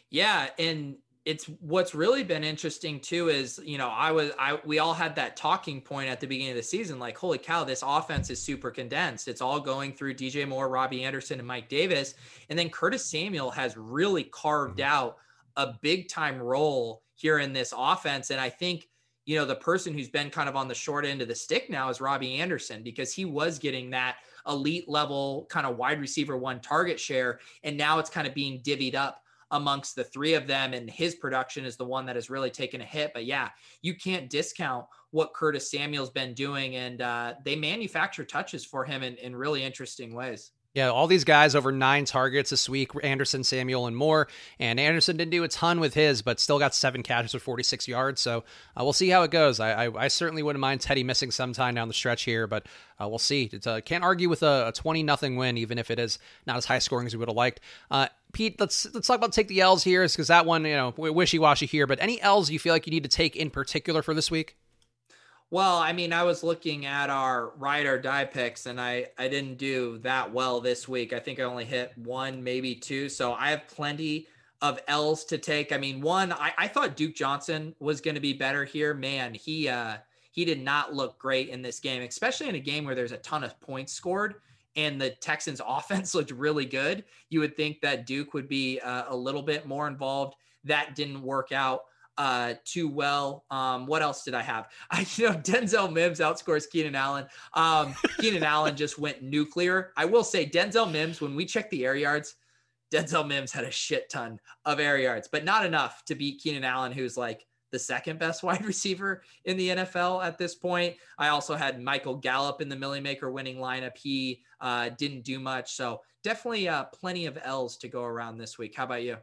Yeah, and it's what's really been interesting too is you know I was I we all had that talking point at the beginning of the season like holy cow this offense is super condensed. It's all going through DJ Moore, Robbie Anderson and Mike Davis. And then Curtis Samuel has really carved mm-hmm. out a big time role here in this offense. And I think you know the person who's been kind of on the short end of the stick now is Robbie Anderson because he was getting that elite level kind of wide receiver one target share. And now it's kind of being divvied up amongst the three of them. And his production is the one that has really taken a hit. But yeah, you can't discount what Curtis Samuel's been doing. And uh, they manufacture touches for him in, in really interesting ways. Yeah, all these guys over nine targets this week Anderson, Samuel, and Moore. And Anderson didn't do a ton with his, but still got seven catches for 46 yards. So uh, we'll see how it goes. I, I, I, certainly wouldn't mind Teddy missing some time down the stretch here, but uh, we'll see. Uh, can't argue with a, a 20 nothing win, even if it is not as high scoring as we would have liked. Uh, Pete, let's let's talk about take the L's here, because that one, you know, wishy washy here. But any L's you feel like you need to take in particular for this week? Well, I mean, I was looking at our ride or die picks, and I I didn't do that well this week. I think I only hit one, maybe two. So I have plenty of L's to take. I mean, one, I, I thought Duke Johnson was going to be better here. Man, he uh he did not look great in this game, especially in a game where there's a ton of points scored and the Texans offense looked really good. You would think that Duke would be uh, a little bit more involved. That didn't work out uh, too well. Um, what else did I have? I you know Denzel Mims outscores Keenan Allen. Um, Keenan Allen just went nuclear. I will say Denzel Mims when we check the air yards, Denzel Mims had a shit ton of air yards, but not enough to beat Keenan Allen, who's like the second best wide receiver in the NFL at this point. I also had Michael Gallup in the Milly Maker winning lineup. He uh, didn't do much. So definitely uh, plenty of L's to go around this week. How about you?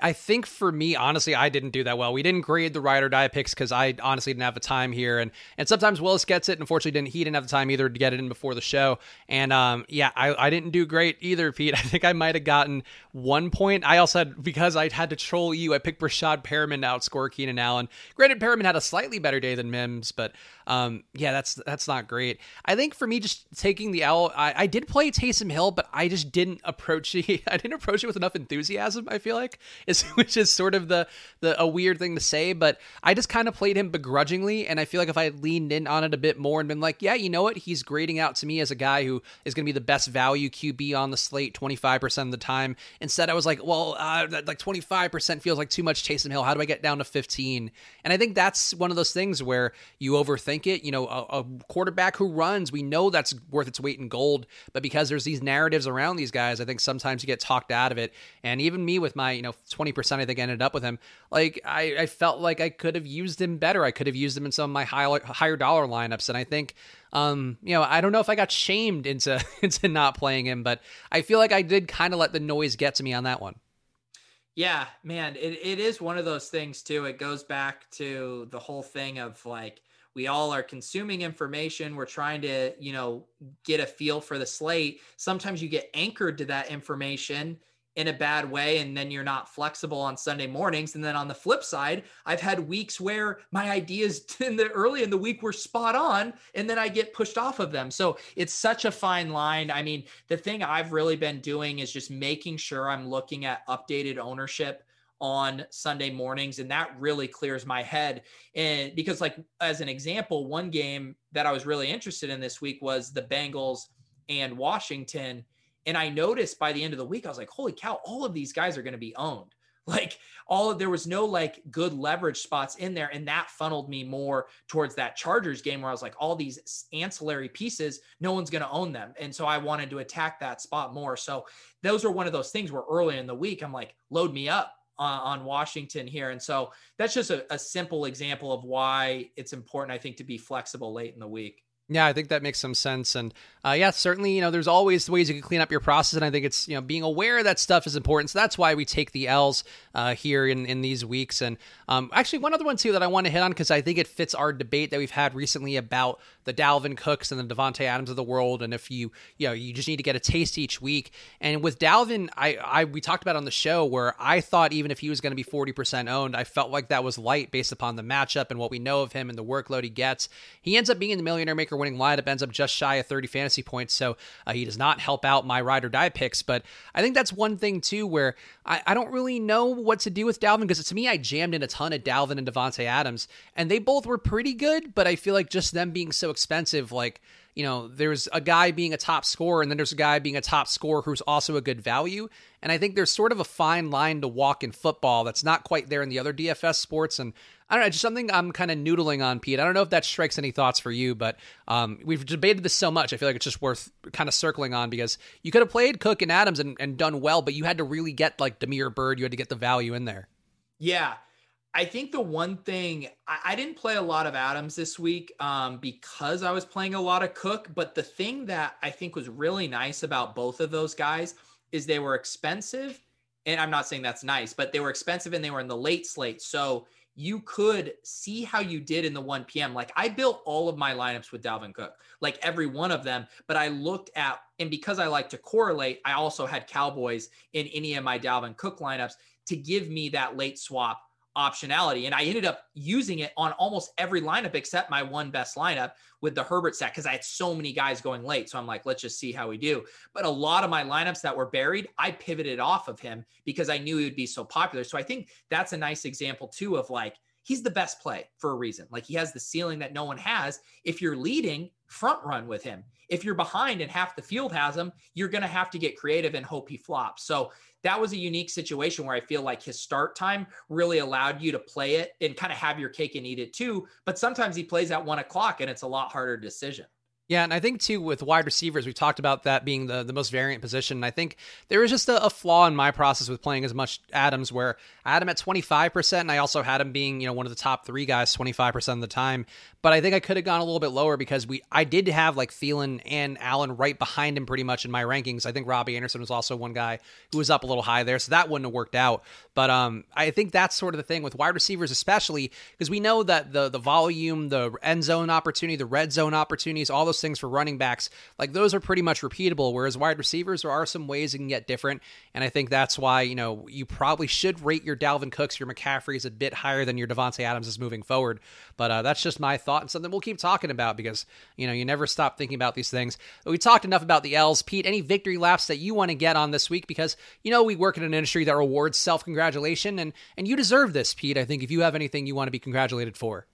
I think for me, honestly, I didn't do that well. We didn't grade the ride or die picks because I honestly didn't have the time here, and and sometimes Willis gets it. And unfortunately, didn't he didn't have the time either to get it in before the show. And um, yeah, I, I didn't do great either, Pete. I think I might have gotten one point. I also had because I had to troll you. I picked Breshad Perriman to outscore Keenan Allen. Granted, Perriman had a slightly better day than Mims, but um, yeah, that's that's not great. I think for me, just taking the L, I, I did play Taysom Hill, but I just didn't approach it. I didn't approach it with enough enthusiasm. I feel like is which is sort of the the a weird thing to say, but I just kind of played him begrudgingly, and I feel like if I leaned in on it a bit more and been like, yeah, you know what, he's grading out to me as a guy who is going to be the best value QB on the slate, twenty five percent of the time. Instead, I was like, well, uh, like twenty five percent feels like too much Taysom Hill. How do I get down to fifteen? And I think that's one of those things where you overthink it. You know, a, a quarterback who runs, we know that's worth its weight in gold, but because there's these narratives around these guys, I think sometimes you get talked out of it. And even me with my, you know, 20%, I think I ended up with him. Like I, I felt like I could have used him better. I could have used him in some of my high, higher dollar lineups. And I think, um, you know, I don't know if I got shamed into, into not playing him, but I feel like I did kind of let the noise get to me on that one. Yeah, man, it, it is one of those things too. It goes back to the whole thing of like, we all are consuming information. We're trying to you know get a feel for the slate. Sometimes you get anchored to that information in a bad way and then you're not flexible on Sunday mornings. And then on the flip side I've had weeks where my ideas in the early in the week were spot on and then I get pushed off of them. So it's such a fine line. I mean the thing I've really been doing is just making sure I'm looking at updated ownership on Sunday mornings and that really clears my head and because like as an example one game that I was really interested in this week was the Bengals and Washington and I noticed by the end of the week, I was like, holy cow, all of these guys are going to be owned. Like all of, there was no like good leverage spots in there. And that funneled me more towards that Chargers game where I was like, all these ancillary pieces, no one's going to own them. And so I wanted to attack that spot more. So those are one of those things where early in the week, I'm like, load me up on, on Washington here. And so that's just a, a simple example of why it's important, I think, to be flexible late in the week. Yeah, I think that makes some sense. And uh, yeah, certainly, you know, there's always ways you can clean up your process. And I think it's, you know, being aware of that stuff is important. So that's why we take the L's uh, here in, in these weeks. And um, actually, one other one, too, that I want to hit on because I think it fits our debate that we've had recently about the Dalvin Cooks and the Davante Adams of the world. And if you, you know, you just need to get a taste each week. And with Dalvin, I, I we talked about on the show where I thought even if he was going to be 40% owned, I felt like that was light based upon the matchup and what we know of him and the workload he gets. He ends up being the millionaire maker winning lineup, ends up just shy of 30 fantasy points. So uh, he does not help out my ride or die picks. But I think that's one thing, too, where I, I don't really know what to do with Dalvin because to me, I jammed in a ton of Dalvin and Davante Adams, and they both were pretty good. But I feel like just them being so expensive, like, you know, there's a guy being a top scorer, and then there's a guy being a top scorer who's also a good value. And I think there's sort of a fine line to walk in football that's not quite there in the other DFS sports. And I don't know, just something I'm kind of noodling on, Pete. I don't know if that strikes any thoughts for you, but um, we've debated this so much. I feel like it's just worth kind of circling on because you could have played Cook and Adams and, and done well, but you had to really get like Damiere Byrd. You had to get the value in there. Yeah. I think the one thing I, I, didn't play a lot of Adams this week um, because I was playing a lot of Cook. But the thing that I think was really nice about both of those guys is they were expensive. And I'm not saying that's nice, but they were expensive and they were in the late slate. So you could see how you did in the 1 p.m. Like I built all of my lineups with Dalvin Cook, like every one of them. But I looked at, and because I like to correlate, I also had Cowboys in any of my Dalvin Cook lineups to give me that late swap optionality. And I ended up using it on almost every lineup except my one best lineup with the Herbert set because I had so many guys going late. So I'm like, let's just see how we do. But a lot of my lineups that were buried, I pivoted off of him because I knew he would be so popular. So I think that's a nice example too of like, he's the best play for a reason. Like he has the ceiling that no one has. If you're leading, front run with him. If you're behind and half the field has him, you're going to have to get creative and hope he flops. So that was a unique situation where I feel like his start time really allowed you to play it and kind of have your cake and eat it too. But sometimes he plays at one o'clock and it's a lot harder decision. Yeah, and I think too with wide receivers, we talked about that being the, the most variant position. I think there is just a, a, flaw in my process with playing as much Adams, where I had him at 25%, and I also had him being, you know, one of the top three guys 25% of the time. But I think I could have gone a little bit lower because we I did have like Thielen and Allen right behind him pretty much in my rankings. I think Robbie Anderson was also one guy who was up a little high there, so that wouldn't have worked out. But um, I think that's sort of the thing with wide receivers, especially because we know that the the volume, the end zone opportunity, the red zone opportunities, all those things for running backs, like those are pretty much repeatable. Whereas wide receivers, there are some ways it can get different, and I think that's why you know you probably should rate your Dalvin Cooks, your McCaffreys a bit higher than your Davante Adams is moving forward. But uh, that's just my thought thought and something we'll keep talking about because you know you never stop thinking about these things. But we talked enough about the L's. Pete, any victory laps that you want to get on this week because you know we work in an industry that rewards self congratulation and and you deserve this, Pete. I think if you have anything you want to be congratulated for.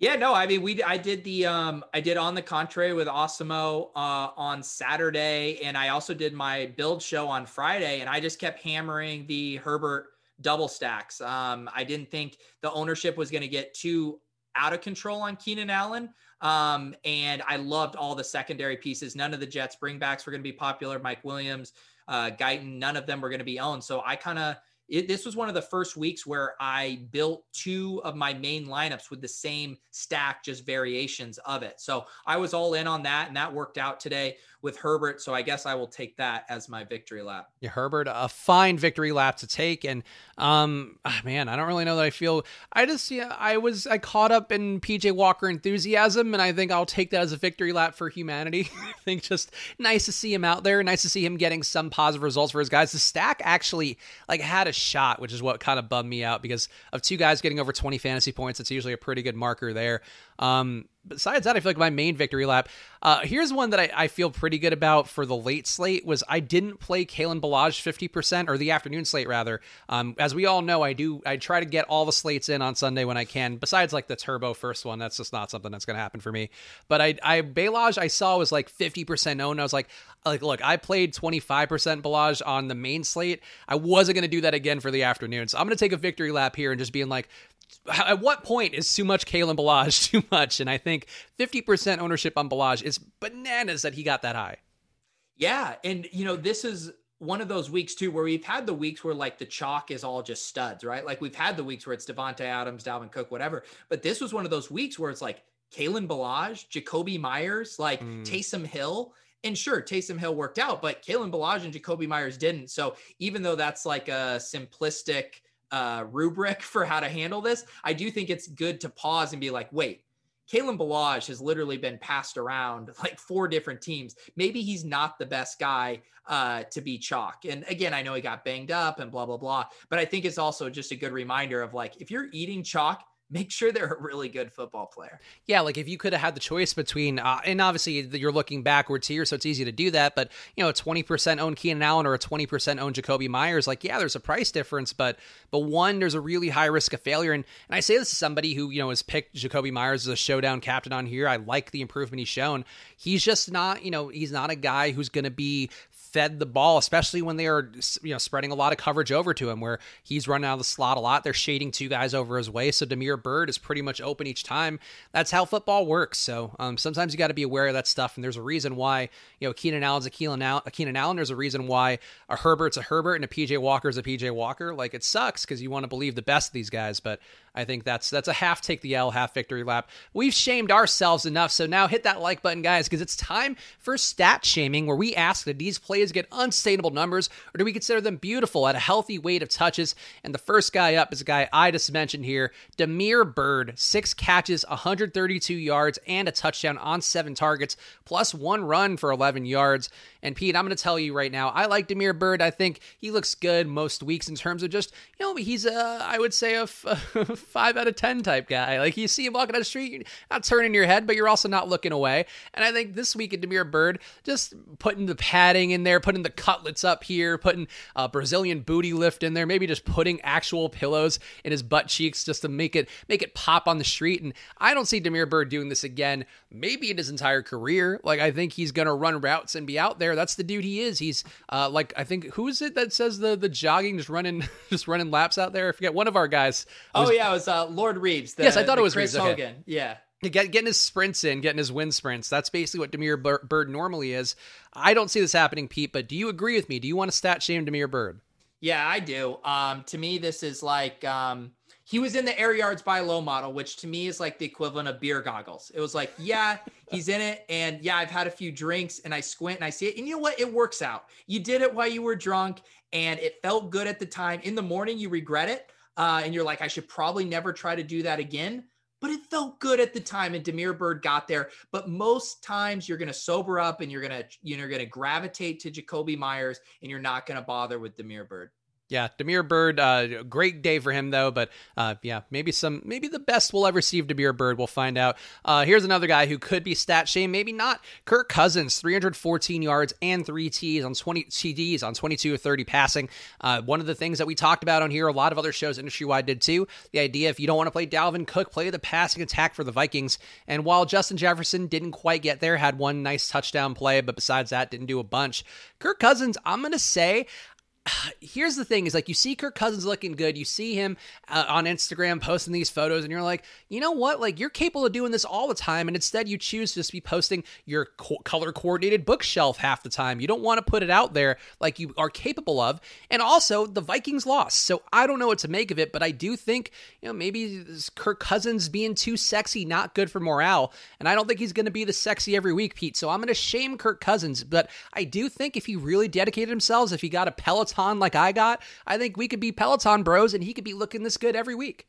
Yeah, no, I mean, we I did the um I did on the contrary with Awesemo uh on Saturday, and I also did my build show on Friday, and I just kept hammering the Herbert double stacks. Um, I didn't think the ownership was going to get too out of control on Keenan Allen. Um, and I loved all the secondary pieces. None of the Jets bringbacks were going to be popular. Mike Williams, uh, Guyton, none of them were going to be owned. So I kind of, it, this was one of the first weeks where I built two of my main lineups with the same stack, just variations of it. So I was all in on that, and that worked out today with Herbert. So I guess I will take that as my victory lap. Yeah, Herbert, a fine victory lap to take. And um, oh, man, I don't really know that I feel. I just yeah, I was I caught up in PJ Walker enthusiasm, and I think I'll take that as a victory lap for humanity. I think just nice to see him out there, nice to see him getting some positive results for his guys. The stack actually like had a shot, which is what kind of bummed me out because of two guys getting over 20 fantasy points. It's usually a pretty good marker there. Um, besides that, I feel like my main victory lap. Uh, here's one that I, I, feel pretty good about for the late slate was I didn't play Kalen Ballage 50% or the afternoon slate rather. Um, as we all know, I do I try to get all the slates in on Sunday when I can. Besides like the turbo first one, that's just not something that's going to happen for me. But I I Ballage I saw was like 50% owned. I was like like look, I played 25% Ballage on the main slate. I wasn't going to do that again for the afternoon. So I'm going to take a victory lap here and just being like at what point is too much Kalen Ballage too much? And I think 50% ownership on Ballage is bananas that he got that high. Yeah. And, you know, this is one of those weeks too where we've had the weeks where like the chalk is all just studs, right? Like we've had the weeks where it's Davante Adams, Dalvin Cook, whatever. But this was one of those weeks where it's like Kalen Ballage, Jakobi Meyers, like mm. Taysom Hill. And sure, Taysom Hill worked out, but Kalen Ballage and Jakobi Meyers didn't. So even though that's like a simplistic uh, rubric for how to handle this, I do think it's good to pause and be like, wait, Kalen Ballage has literally been passed around like four different teams. Maybe he's not the best guy uh, to be chalk. And again, I know he got banged up and blah, blah, blah. But I think it's also just a good reminder of like, if you're eating chalk, make sure they're a really good football player. Yeah, like if you could have had the choice between, uh, and obviously you're looking backwards here, so it's easy to do that. But you know, a 20% owned Keenan Allen or a 20% owned Jakobi Meyers, like yeah, there's a price difference, but but one, there's a really high risk of failure. And and I say this to somebody who you know has picked Jakobi Meyers as a showdown captain on here. I like the improvement he's shown. He's just not, you know, he's not a guy who's going to be fed the ball, especially when they are you know spreading a lot of coverage over to him, where he's running out of the slot a lot. They're shading two guys over his way, so Damiere Byrd is pretty much open each time. That's how football works. So um, sometimes you got to be aware of that stuff, and there's a reason why you know Keenan Allen's a Keenan Allen. A Keenan Allen. There's a reason why a Herbert's a Herbert and a PJ Walker's a PJ Walker. Like it sucks because you want to believe the best of these guys, but I think that's that's a half take the L, half victory lap. We've shamed ourselves enough, so now hit that like button, guys, because it's time for stat shaming, where we ask that these plays get unsustainable numbers, or do we consider them beautiful at a healthy weight of touches? And the first guy up is a guy I just mentioned here, Damiere Byrd, six catches, 132 yards, and a touchdown on seven targets, plus one run for 11 yards. And Pete, I'm going to tell you right now, I like Damiere Byrd. I think he looks good most weeks in terms of just, you know, he's a, I would say a five out of 10 type guy. Like you see him walking down the street, you're not turning your head, but you're also not looking away. And I think this week at Damiere Byrd, just putting the padding in there, putting the cutlets up here, putting a Brazilian booty lift in there, maybe just putting actual pillows in his butt cheeks just to make it, make it pop on the street. And I don't see Damiere Byrd doing this again, maybe in his entire career. Like I think he's going to run routes and be out there. That's the dude he is. He's uh, like, I think, who is it that says the, the jogging, just running, just running laps out there? I forget. One of our guys. Was, oh yeah. It was uh, Lord Reeves. The, yes, I thought it was Chris Reeves. Hogan. Okay. Yeah. Get, getting his sprints in, getting his wind sprints. That's basically what Damiere Byrd normally is. I don't see this happening, Pete, but do you agree with me? Do you want to stat shame Damiere Byrd? Yeah, I do. Um, to me, this is like um, he was in the air yards by low model, which to me is like the equivalent of beer goggles. It was like, yeah, he's in it. And yeah, I've had a few drinks and I squint and I see it. And you know what? It works out. You did it while you were drunk and it felt good at the time. In the morning, you regret it uh, and you're like, I should probably never try to do that again. But it felt good at the time, and Damiere Byrd got there. But most times, you're going to sober up, and you're going to you're going to gravitate to Jakobi Meyers, and you're not going to bother with Damiere Byrd. Yeah, Damiere Byrd, uh, great day for him though. But uh, yeah, maybe some, maybe the best we'll ever see of Damiere Byrd. We'll find out. Uh, here's another guy who could be stat shame, maybe not. Kirk Cousins, 314 yards and three T's on 20 TDs on 22 of 30 passing. Uh, one of the things that we talked about on here, a lot of other shows industry wide did too. The idea if you don't want to play Dalvin Cook, play the passing attack for the Vikings. And while Justin Jefferson didn't quite get there, had one nice touchdown play, but besides that, didn't do a bunch. Kirk Cousins, I'm gonna say here's the thing: is like you see Kirk Cousins looking good, you see him uh, on Instagram posting these photos, and you're like, you know what? Like you're capable of doing this all the time, and instead you choose to just be posting your co- color coordinated bookshelf half the time. You don't want to put it out there like you are capable of. And also, the Vikings lost, so I don't know what to make of it, but I do think you know maybe Kirk Cousins being too sexy not good for morale, and I don't think he's going to be the sexy every week, Pete. So I'm going to shame Kirk Cousins, but I do think if he really dedicated himself, if he got a Peloton like I got, I think we could be Peloton bros and he could be looking this good every week.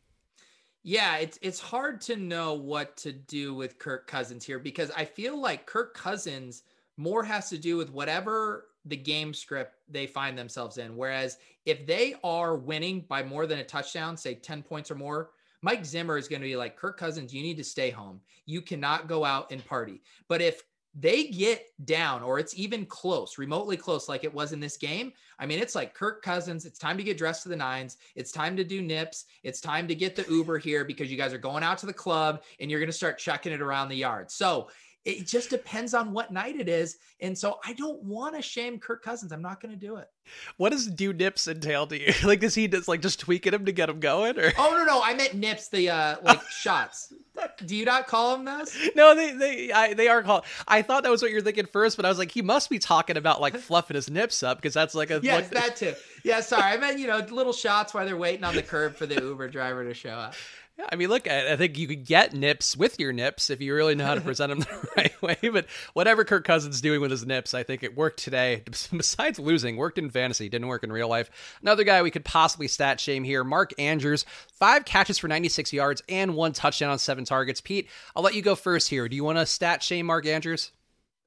Yeah, it's it's hard to know what to do with Kirk Cousins here because I feel like Kirk Cousins more has to do with whatever the game script they find themselves in. Whereas if they are winning by more than a touchdown, say 10 points or more, Mike Zimmer is going to be like, Kirk Cousins, you need to stay home. You cannot go out and party. But if they get down or it's even close, remotely close, like it was in this game. I mean, it's like Kirk Cousins. It's time to get dressed to the nines. It's time to do nips. It's time to get the Uber here because you guys are going out to the club and you're going to start checking it around the yard. So it just depends on what night it is. And so I don't want to shame Kirk Cousins. I'm not going to do it. What does do nips entail to you? Like, does he just like just tweaking him to get him going? Or oh no, no, I meant nips, the uh like shots. Do you not call them those? No, they they I, they are called. I thought that was what you're thinking first, but I was like, he must be talking about like fluffing his nips up because that's like a yes, like, that too. Yeah, sorry, I meant you know little shots while they're waiting on the curb for the Uber driver to show up. Yeah, I mean, look, I, think you could get nips with your nips if you really know how to present them the right way. But whatever Kirk Cousins doing with his nips, I think it worked today. Besides losing, worked in fantasy, didn't work in real life. Another guy we could possibly stat shame here, Mark Andrews, five catches for 96 yards and one touchdown on seven targets. Pete, I'll let you go first here. Do you want to stat shame Mark Andrews?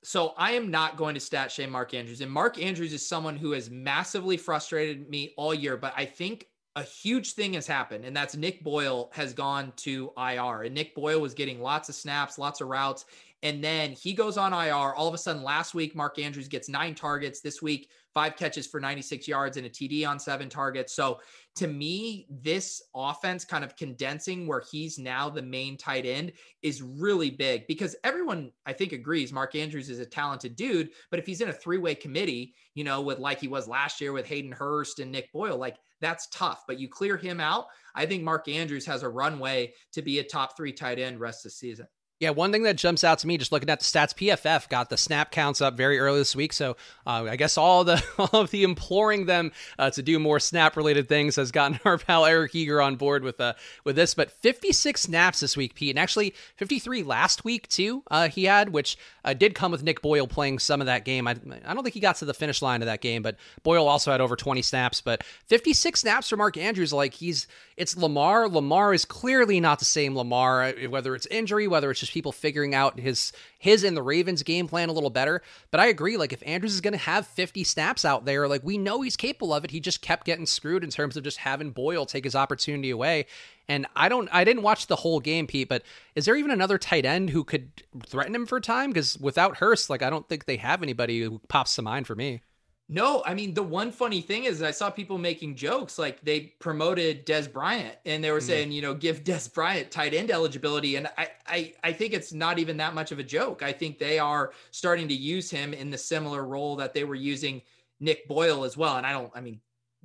So I am not going to stat shame Mark Andrews. And Mark Andrews is someone who has massively frustrated me all year, but I think a huge thing has happened, and that's Nick Boyle has gone to IR. And Nick Boyle was getting lots of snaps, lots of routes. And then he goes on IR. All of a sudden, last week, Mark Andrews gets nine targets. This week, five catches for 96 yards and a TD on seven targets. So to me, this offense kind of condensing where he's now the main tight end is really big because everyone, I think, agrees Mark Andrews is a talented dude. But if he's in a three way committee, you know, with like he was last year with Hayden Hurst and Nick Boyle, like that's tough. But you clear him out. I think Mark Andrews has a runway to be a top three tight end rest of the season. Yeah, one thing that jumps out to me just looking at the stats, PFF got the snap counts up very early this week. So uh, I guess all the all of the imploring them uh, to do more snap related things has gotten our pal Eric Eager on board with uh, with this. But 56 snaps this week, Pete, and actually 53 last week too. Uh, he had, which uh, did come with Nick Boyle playing some of that game. I, I don't think he got to the finish line of that game, but Boyle also had over 20 snaps. But 56 snaps for Mark Andrews, like he's it's Lamar. Lamar is clearly not the same Lamar, uh, whether it's injury, whether it's just people figuring out his his and the Ravens game plan a little better. But I agree, like if Andrews is going to have 50 snaps out there, like we know he's capable of it. He just kept getting screwed in terms of just having Boyle take his opportunity away. And I don't, I didn't watch the whole game, Pete. But is there even another tight end who could threaten him for time? Because without Hurst, like I don't think they have anybody who pops to mind for me. No, I mean the one funny thing is I saw people making jokes like they promoted Dez Bryant and they were mm saying, you know, give Dez Bryant tight end eligibility. And I, I I think it's not even that much of a joke. I think they are starting to use him in the similar role that they were using Nick Boyle as well. And I don't, I mean,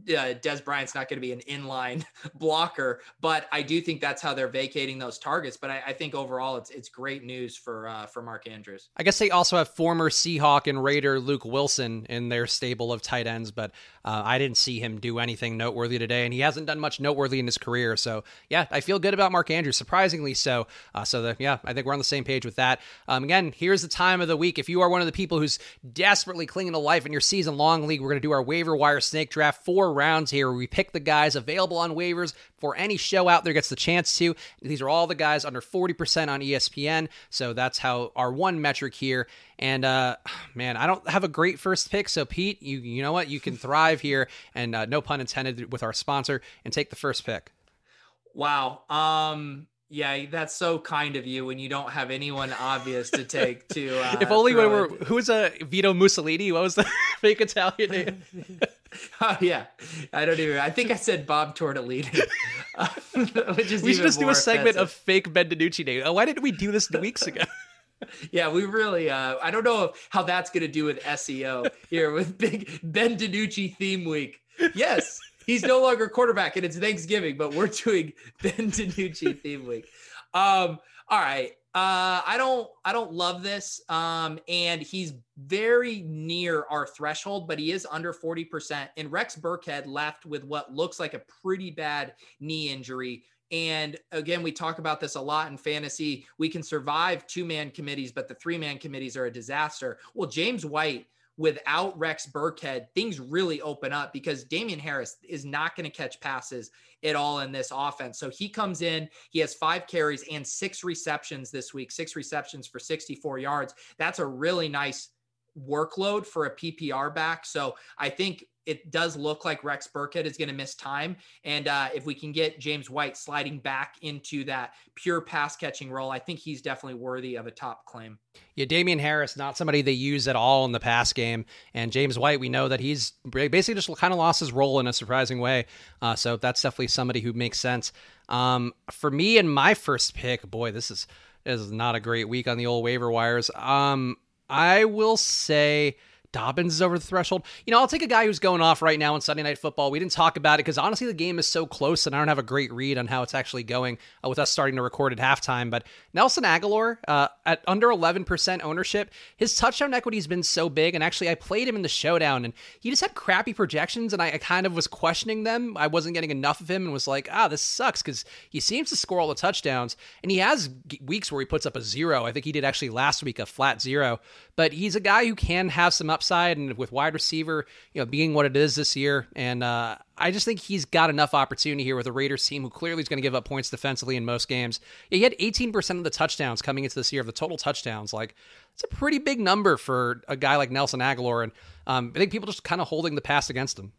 uh, Dez Bryant's not going to be an inline blocker, but I do think that's how they're vacating those targets. But I, I think overall, it's it's great news for uh, for Mark Andrews. I guess they also have former Seahawk and Raider Luke Wilson in their stable of tight ends, but uh, I didn't see him do anything noteworthy today, and he hasn't done much noteworthy in his career. So yeah, I feel good about Mark Andrews, surprisingly so. Uh, so the, yeah, I think we're on the same page with that. Um, again, here's the time of the week. If you are one of the people who's desperately clinging to life in your season long league, we're going to do our waiver wire snake draft rounds here. We pick the guys available on waivers for any show out there gets the chance to. These are all the guys under 40% on ESPN. So that's how our one metric here. And uh, man, I don't have a great first pick. So Pete, you you know what? You can thrive here, and uh, no pun intended with our sponsor, and take the first pick. Wow. Um. Yeah, that's so kind of you when you don't have anyone obvious to take to. Uh, if only when we're who was a uh, Vito Mussolini? What was the fake Italian name? oh yeah, I don't even. I think I said Bob Tortellini. which is we should just do a segment offensive. of fake Ben DiNucci name. Oh, why didn't we do this weeks ago? yeah, we really. Uh, I don't know how that's going to do with SEO here with big Ben DiNucci theme week. yes, he's no longer quarterback, and it's Thanksgiving, but we're doing Ben DiNucci theme week. Um, all right. Uh, I don't I don't love this. Um, and he's very near our threshold, but he is under 40%. And Rex Burkhead left with what looks like a pretty bad knee injury. And again, we talk about this a lot in fantasy. We can survive two man committees, but the three man committees are a disaster. Well, James White without Rex Burkhead, things really open up because Damien Harris is not going to catch passes at all in this offense. So he comes in, he has five carries and six receptions this week, six receptions for 64 yards. That's a really nice workload for a PPR back. So I think it does look like Rex Burkhead is going to miss time. And uh, if we can get James White sliding back into that pure pass catching role, I think he's definitely worthy of a top claim. Yeah, Damien Harris, not somebody they use at all in the pass game. And James White, we know that he's basically just kind of lost his role in a surprising way. Uh, so that's definitely somebody who makes sense. Um, for me and my first pick, boy, this is, this is not a great week on the old waiver wires. Um, I will say Dobbins is over the threshold. You know, I'll take a guy who's going off right now in Sunday Night Football. We didn't talk about it because honestly, the game is so close, and I don't have a great read on how it's actually going uh, with us starting to record at halftime. But Nelson Agholor uh, at under 11% ownership, his touchdown equity has been so big. And actually, I played him in the showdown, and he just had crappy projections, and I, I kind of was questioning them. I wasn't getting enough of him, and was like, ah, this sucks because he seems to score all the touchdowns, and he has weeks where he puts up a zero. I think he did actually last week a flat zero, but he's a guy who can have some upside and with wide receiver, you know, being what it is this year. And uh, I just think he's got enough opportunity here with a Raiders team who clearly is going to give up points defensively in most games. He had 18% of the touchdowns coming into this year of the total touchdowns. Like, it's a pretty big number for a guy like Nelson Agholor. And um, I think people just kind of holding the pass against him.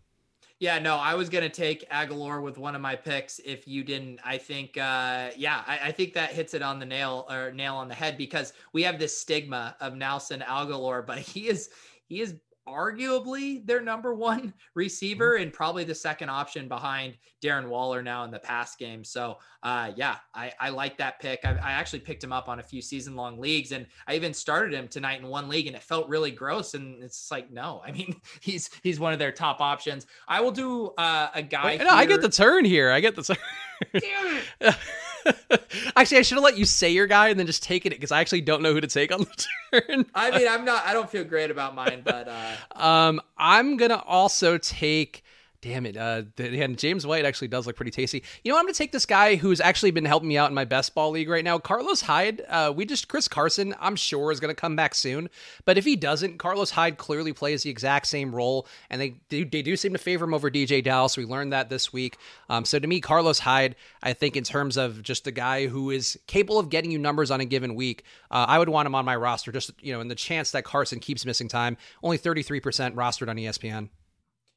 Yeah, no, I was gonna take Agholor with one of my picks. If you didn't, I think, uh, yeah, I, I, think that hits it on the nail or nail on the head because we have this stigma of Nelson Agholor, but he is he is arguably their number one receiver and probably the second option behind Darren Waller now in the pass game. So, uh, yeah, I, I like that pick. I, I, actually picked him up on a few season long leagues and I even started him tonight in one league and it felt really gross. And it's like, no, I mean, he's, he's one of their top options. I will do uh, a guy. Wait, no, I get the turn here. I get the turn. Actually, I should have let you say your guy and then just taken it because I actually don't know who to take on the turn. I mean, I'm not. I don't feel great about mine, but uh... um, I'm gonna also take Damn it. Uh, and James White actually does look pretty tasty. You know, I'm going to take this guy who's actually been helping me out in my best ball league right now. Carlos Hyde. Uh, we just, Chris Carson, I'm sure is going to come back soon. But if he doesn't, Carlos Hyde clearly plays the exact same role. And they do, they do seem to favor him over DeeJay Dallas. We learned that this week. Um, so to me, Carlos Hyde, I think in terms of just a guy who is capable of getting you numbers on a given week, uh, I would want him on my roster just, you know, in the chance that Carson keeps missing time. Only 33% rostered on ESPN.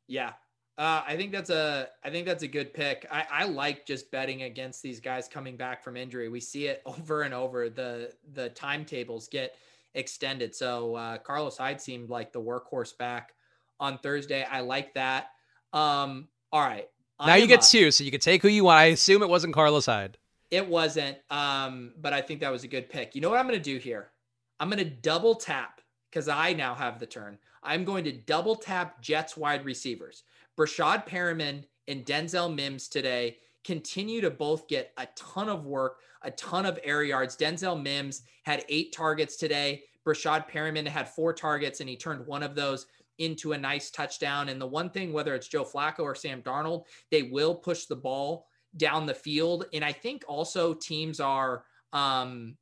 Yeah, uh, I think that's a I think that's a good pick. I, I like just betting against these guys coming back from injury. We see it over and over. The the timetables get extended. So uh, Carlos Hyde seemed like the workhorse back on Thursday. I like that. Um, all right. Now you get up. two, so you can take who you want. I assume it wasn't Carlos Hyde. It wasn't, um, but I think that was a good pick. You know what I'm going to do here? I'm going to double tap because I now have the turn. I'm going to double tap Jets wide receivers. Breshad Perriman and Denzel Mims today continue to both get a ton of work, a ton of air yards. Denzel Mims had eight targets today. Breshad Perriman had four targets, and he turned one of those into a nice touchdown. And the one thing, whether it's Joe Flacco or Sam Darnold, they will push the ball down the field. And I think also teams are um,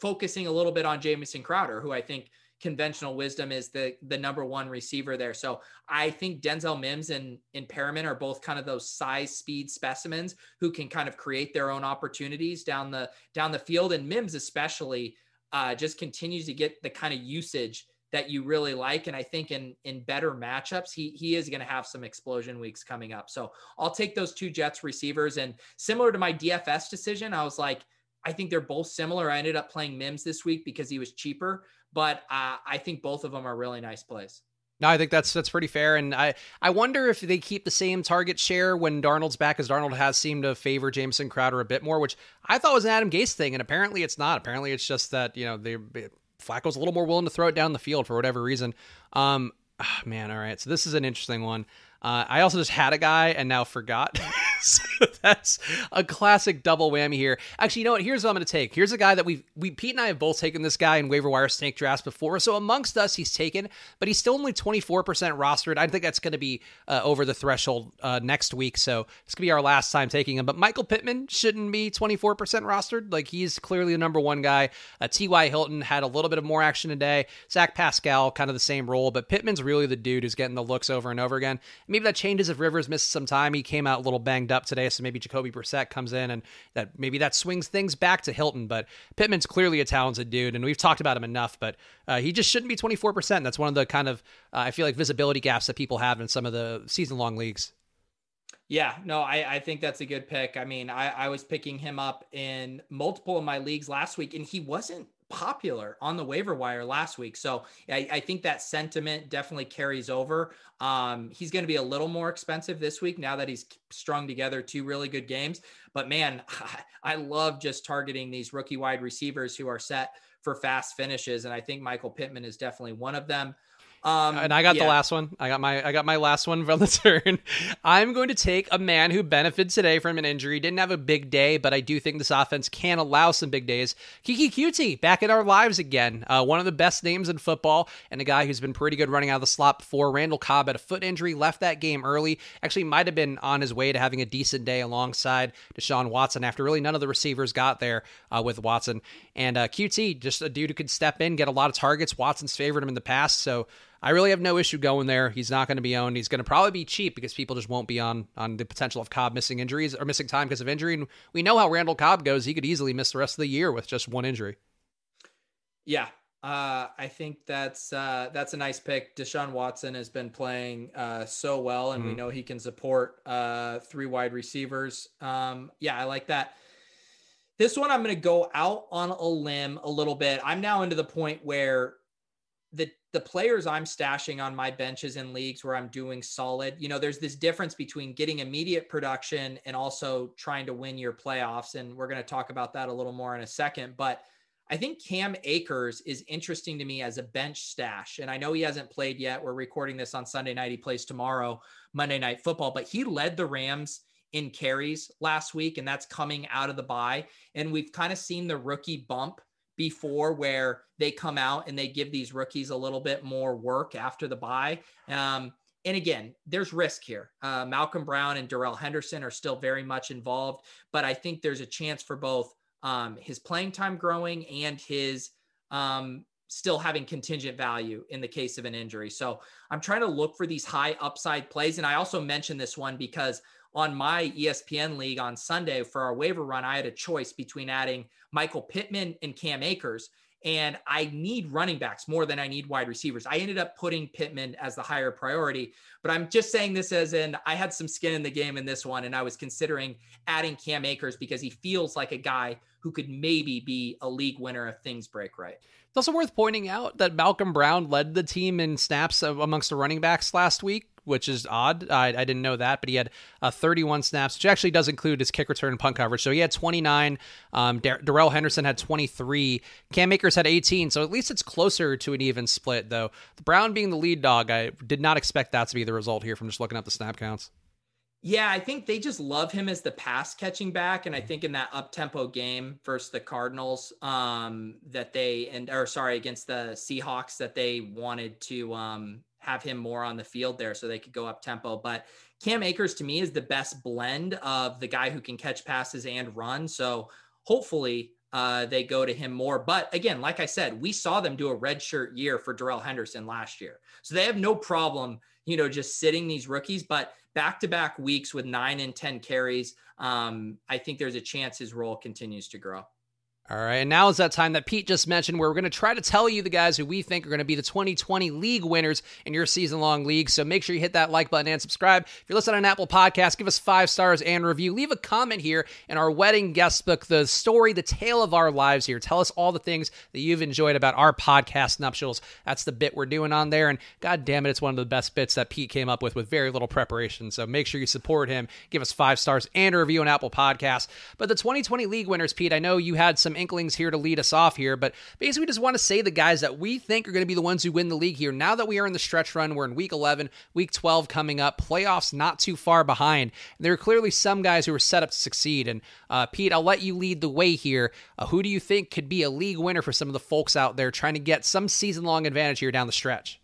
focusing a little bit on Jamison Crowder, who I think – conventional wisdom is the the number one receiver there. So I think Denzel Mims and, and Perriman are both kind of those size speed specimens who can kind of create their own opportunities down the down the field. And Mims especially uh, just continues to get the kind of usage that you really like. And I think in in better matchups, he he is going to have some explosion weeks coming up. So I'll take those two Jets receivers. And similar to my DFS decision, I was like, I think they're both similar. I ended up playing Mims this week because he was cheaper but uh, I think both of them are really nice plays. No, I think that's that's pretty fair, and I I wonder if they keep the same target share when Darnold's back, as Darnold has seemed to favor Jamison Crowder a bit more, which I thought was an Adam Gase thing, and apparently it's not. Apparently it's just that you know they Flacco's a little more willing to throw it down the field for whatever reason. Um, Oh, man, all right. So this is an interesting one. Uh, I also just had a guy and now forgot. so that's a classic double whammy here. Actually, you know what? Here's what I'm going to take. Here's a guy that we we Pete and I have both taken this guy in waiver wire snake drafts before. So amongst us, he's taken, but he's still only 24% rostered. I think that's going to be uh, over the threshold uh, next week. So it's going to be our last time taking him. But Michael Pittman shouldn't be 24% rostered. Like he's clearly the number one guy. Uh, T.Y. Hilton had a little bit of more action today. Zach Pascal, kind of the same role, but Pittman's really the dude who's getting the looks over and over again. Maybe that changes if Rivers misses some time. He came out a little banged up today, so maybe Jacoby Brissett comes in and that maybe that swings things back to Hilton. But Pittman's clearly a talented dude, and we've talked about him enough. But uh, he just shouldn't be 24%. That's one of the kind of uh, I feel like visibility gaps that people have in some of the season long leagues. Yeah, no, I, I think that's a good pick. I mean, I, I was picking him up in multiple of my leagues last week, and he wasn't popular on the waiver wire last week. So I, I think that sentiment definitely carries over. Um, he's going to be a little more expensive this week now that he's strung together two really good games. But man, I love just targeting these rookie wide receivers who are set for fast finishes. And I think Michael Pittman is definitely one of them. Um, and I got yeah. the last one. I got my I got my last one from the turn. I'm going to take a man who benefited today from an injury. Didn't have a big day, but I do think this offense can allow some big days. Keke Coutee back in our lives again. Uh, one of the best names in football, and a guy who's been pretty good running out of the slot before. Randall Cobb had a foot injury, left that game early. Actually, might have been on his way to having a decent day alongside Deshaun Watson after really none of the receivers got there uh, with Watson. And uh, Coutee, just a dude who could step in, get a lot of targets. Watson's favored him in the past, so I really have no issue going there. He's not going to be owned. He's going to probably be cheap because people just won't be on on the potential of Cobb missing injuries or missing time because of injury. And we know how Randall Cobb goes. He could easily miss the rest of the year with just one injury. Yeah, uh, I think that's uh, that's a nice pick. Deshaun Watson has been playing uh, so well, and mm-hmm. we know he can support uh, three wide receivers. Um, yeah, I like that. This one, I'm going to go out on a limb a little bit. I'm now into the point where the the players I'm stashing on my benches in leagues where I'm doing solid, you know, there's this difference between getting immediate production and also trying to win your playoffs. And we're going to talk about that a little more in a second. But I think Cam Akers is interesting to me as a bench stash. And I know he hasn't played yet. We're recording this on Sunday night. He plays tomorrow, Monday Night Football, but he led the Rams in carries last week, and that's coming out of the bye. And we've kind of seen the rookie bump before where they come out and they give these rookies a little bit more work after the bye. Um, and again, there's risk here. Uh, Malcolm Brown and Darrell Henderson are still very much involved, but I think there's a chance for both um, his playing time growing and his um, still having contingent value in the case of an injury. So I'm trying to look for these high upside plays. And I also mentioned this one because on my ESPN league on Sunday for our waiver run, I had a choice between adding Michael Pittman and Cam Akers. And I need running backs more than I need wide receivers. I ended up putting Pittman as the higher priority, but I'm just saying this as in I had some skin in the game in this one, and I was considering adding Cam Akers because he feels like a guy who could maybe be a league winner if things break right. It's also worth pointing out that Malcolm Brown led the team in snaps amongst the running backs last week which is odd. I, I didn't know that, but he had uh, 31 snaps, which actually does include his kick return and punt coverage. So he had 29. Um, Dar- Darrell Henderson had 23. Cam Akers had 18. So at least it's closer to an even split, though. The Brown being the lead dog, I did not expect that to be the result here from just looking at the snap counts. Yeah, I think they just love him as the pass catching back, and I think in that up tempo game versus the Cardinals, um, that they and or sorry against the Seahawks that they wanted to um have him more on the field there so they could go up tempo. But Cam Akers to me is the best blend of the guy who can catch passes and run. So hopefully uh, they go to him more. But again, like I said, we saw them do a red shirt year for Darrell Henderson last year. So they have no problem, you know, just sitting these rookies. But back to back weeks with nine and 10 carries, um, I think there's a chance his role continues to grow. All right, and now is that time that Pete just mentioned where we're going to try to tell you the guys who we think are going to be the 2020 league winners in your season long league. So make sure you hit that like button and subscribe. If you're listening on Apple Podcast, give us five stars and review. Leave a comment here in our wedding guest book, the story, the tale of our lives here. Tell us all the things that you've enjoyed about our podcast nuptials. That's the bit we're doing on there. And god damn it, it's one of the best bits that Pete came up with with very little preparation. So make sure you support him. Give us five stars and a review on Apple Podcasts. But the 2020 league winners, Pete, I know you had some some inklings here to lead us off here, but basically, we just want to say the guys that we think are going to be the ones who win the league here. Now that we are in the stretch run, we're in week 11, week 12 coming up, playoffs not too far behind. And There are clearly some guys who are set up to succeed. And uh, Pete, I'll let you lead the way here. Uh, who do you think could be a league winner for some of the folks out there trying to get some season long advantage here down the stretch?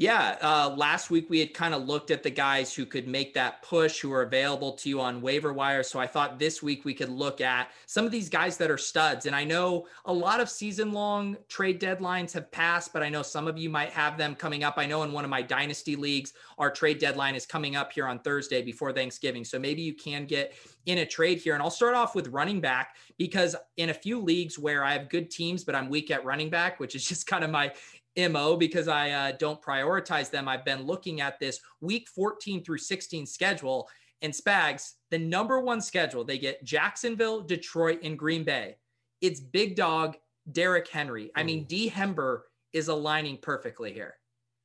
Yeah, uh, last week we had kind of looked at the guys who could make that push, who are available to you on waiver wire. So I thought this week we could look at some of these guys that are studs. And I know a lot of season long trade deadlines have passed, but I know some of you might have them coming up. I know in one of my dynasty leagues, our trade deadline is coming up here on Thursday before Thanksgiving. So maybe you can get in a trade here. And I'll start off with running back because in a few leagues where I have good teams, but I'm weak at running back, which is just kind of my MO because I uh, don't prioritize them. I've been looking at this week 14 through 16 schedule and Spags, the number one schedule, they get Jacksonville, Detroit, and Green Bay. It's big dog Derrick Henry. I mean, D Hember is aligning perfectly here.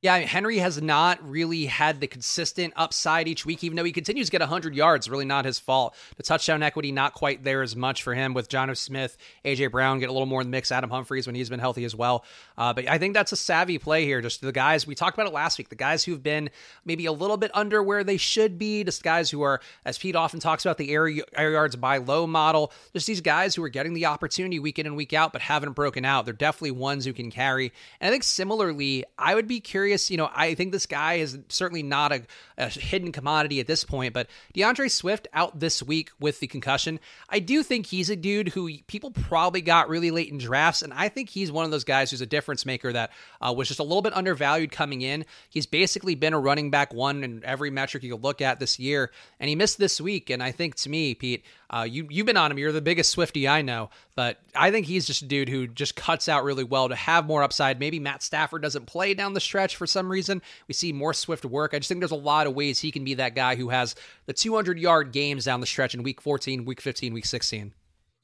Yeah, Henry has not really had the consistent upside each week, even though he continues to get 100 yards. Really not his fault. The touchdown equity not quite there as much for him with Jonnu Smith, AJ Brown get a little more in the mix. Adam Humphries when he's been healthy as well. Uh, but I think that's a savvy play here. Just the guys we talked about it last week. The guys who've been maybe a little bit under where they should be. Just guys who are, as Pete often talks about, the air, air yards by low model. Just these guys who are getting the opportunity week in and week out, but haven't broken out. They're definitely ones who can carry. And I think similarly, I would be curious curious. You know, I think this guy is certainly not a, a, hidden commodity at this point, but D'Andre Swift out this week with the concussion. I do think he's a dude who people probably got really late in drafts, and I think he's one of those guys who's a difference maker that uh, was just a little bit undervalued coming in. He's basically been a running back one in every metric you could look at this year, and he missed this week. And I think to me, Pete, uh, you you've been on him. You're the biggest Swifty I know, but I think he's just a dude who just cuts out really well to have more upside. Maybe Matt Stafford doesn't play down the stretch for some reason. We see more Swift work. I just think there's a lot of ways he can be that guy who has the 200 yard games down the stretch in Week 14, Week 15, Week 16.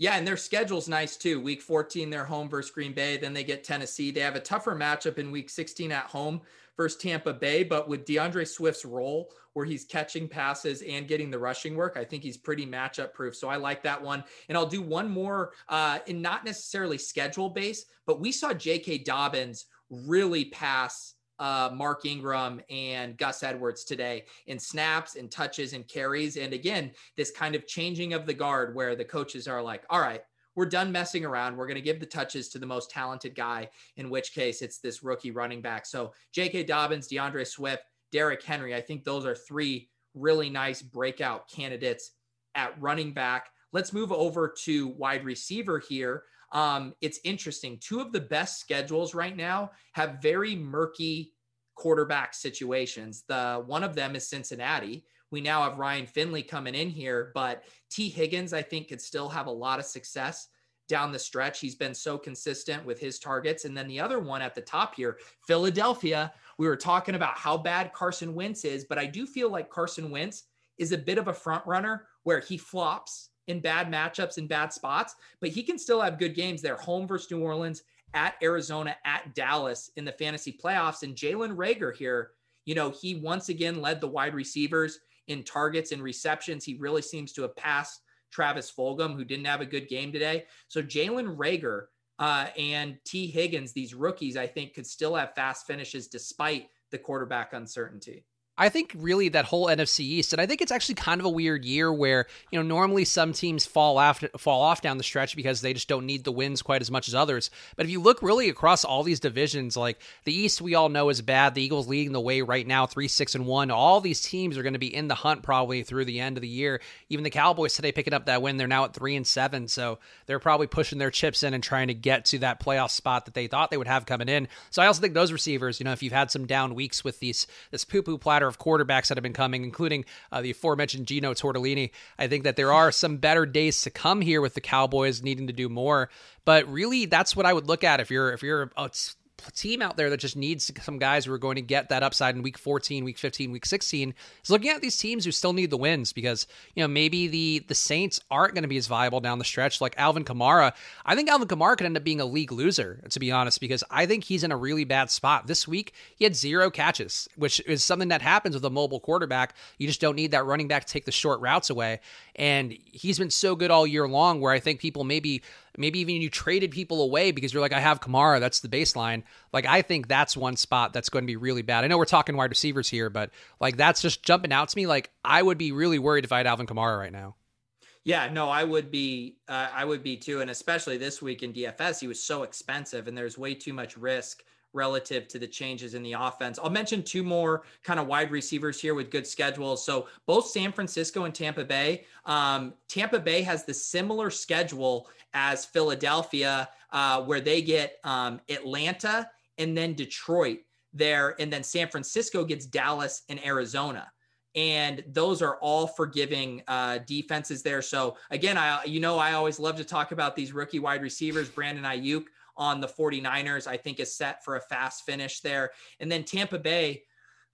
Yeah, and their schedule's nice too. Week 14, they're home versus Green Bay. Then they get Tennessee. They have a tougher matchup in Week 16 at home versus Tampa Bay. But with D'Andre Swift's role, where he's catching passes and getting the rushing work, I think he's pretty matchup proof. So I like that one. And I'll do one more, uh, in not necessarily schedule base, but we saw J.K. Dobbins really pass uh, Mark Ingram and Gus Edwards today in snaps and touches and carries. And again, this kind of changing of the guard where the coaches are like, all right, we're done messing around. We're going to give the touches to the most talented guy, in which case it's this rookie running back. So J.K. Dobbins, D'Andre Swift, Derrick Henry. I think those are three really nice breakout candidates at running back. Let's move over to wide receiver here. Um, it's interesting. Two of the best schedules right now have very murky quarterback situations. The one of them is Cincinnati. We now have Ryan Finley coming in here, but Tee Higgins, I think, could still have a lot of success down the stretch. He's been so consistent with his targets. And then the other one at the top here, Philadelphia. We were talking about how bad Carson Wentz is, but I do feel like Carson Wentz is a bit of a front runner where he flops in bad matchups in bad spots, but he can still have good games. They're home versus New Orleans, at Arizona, at Dallas in the fantasy playoffs. And Jalen Reagor here, you know, he once again led the wide receivers in targets and receptions. He really seems to have passed Travis Fulgham, who didn't have a good game today. So Jalen Reagor uh, and Tee Higgins, these rookies, I think could still have fast finishes despite the quarterback uncertainty. I think really that whole NFC East, and I think it's actually kind of a weird year where you know normally some teams fall off fall off down the stretch because they just don't need the wins quite as much as others. But if you look really across all these divisions, like the East, we all know is bad. The Eagles leading the way right now, three six and one. All these teams are going to be in the hunt probably through the end of the year. Even the Cowboys today picking up that win, they're now at three and seven, so they're probably pushing their chips in and trying to get to that playoff spot that they thought they would have coming in. So I also think those receivers, you know, if you've had some down weeks with these this poo poo platter of quarterbacks that have been coming, including uh, the aforementioned Gino Tortellini. I think that there are some better days to come here with the Cowboys needing to do more. But really, that's what I would look at if you're if you're a team out there that just needs some guys who are going to get that upside in week 14, week 15, week 16 is looking at these teams who still need the wins because, you know, maybe the the Saints aren't going to be as viable down the stretch like Alvin Kamara. I think Alvin Kamara could end up being a league loser, to be honest, because I think he's in a really bad spot. This week, he had zero catches, which is something that happens with a mobile quarterback. You just don't need that running back to take the short routes away. And he's been so good all year long where I think people maybe maybe even you traded people away because you're like, I have Kamara, that's the baseline. Like, I think that's one spot that's going to be really bad. I know we're talking wide receivers here, but like, that's just jumping out to me. Like, I would be really worried if I had Alvin Kamara right now. Yeah, no, I would be. Uh, I would be too, and especially this week in DFS, he was so expensive, and there's way too much risk relative to the changes in the offense. I'll mention two more kind of wide receivers here with good schedules. So both San Francisco and Tampa Bay. Um, Tampa Bay has the similar schedule as Philadelphia, uh, where they get um, Atlanta and then Detroit there, and then San Francisco gets Dallas and Arizona and those are all forgiving uh, defenses there. So again, I you know I always love to talk about these rookie wide receivers. Brandon Aiyuk on the 49ers, I think is set for a fast finish there. And then Tampa Bay,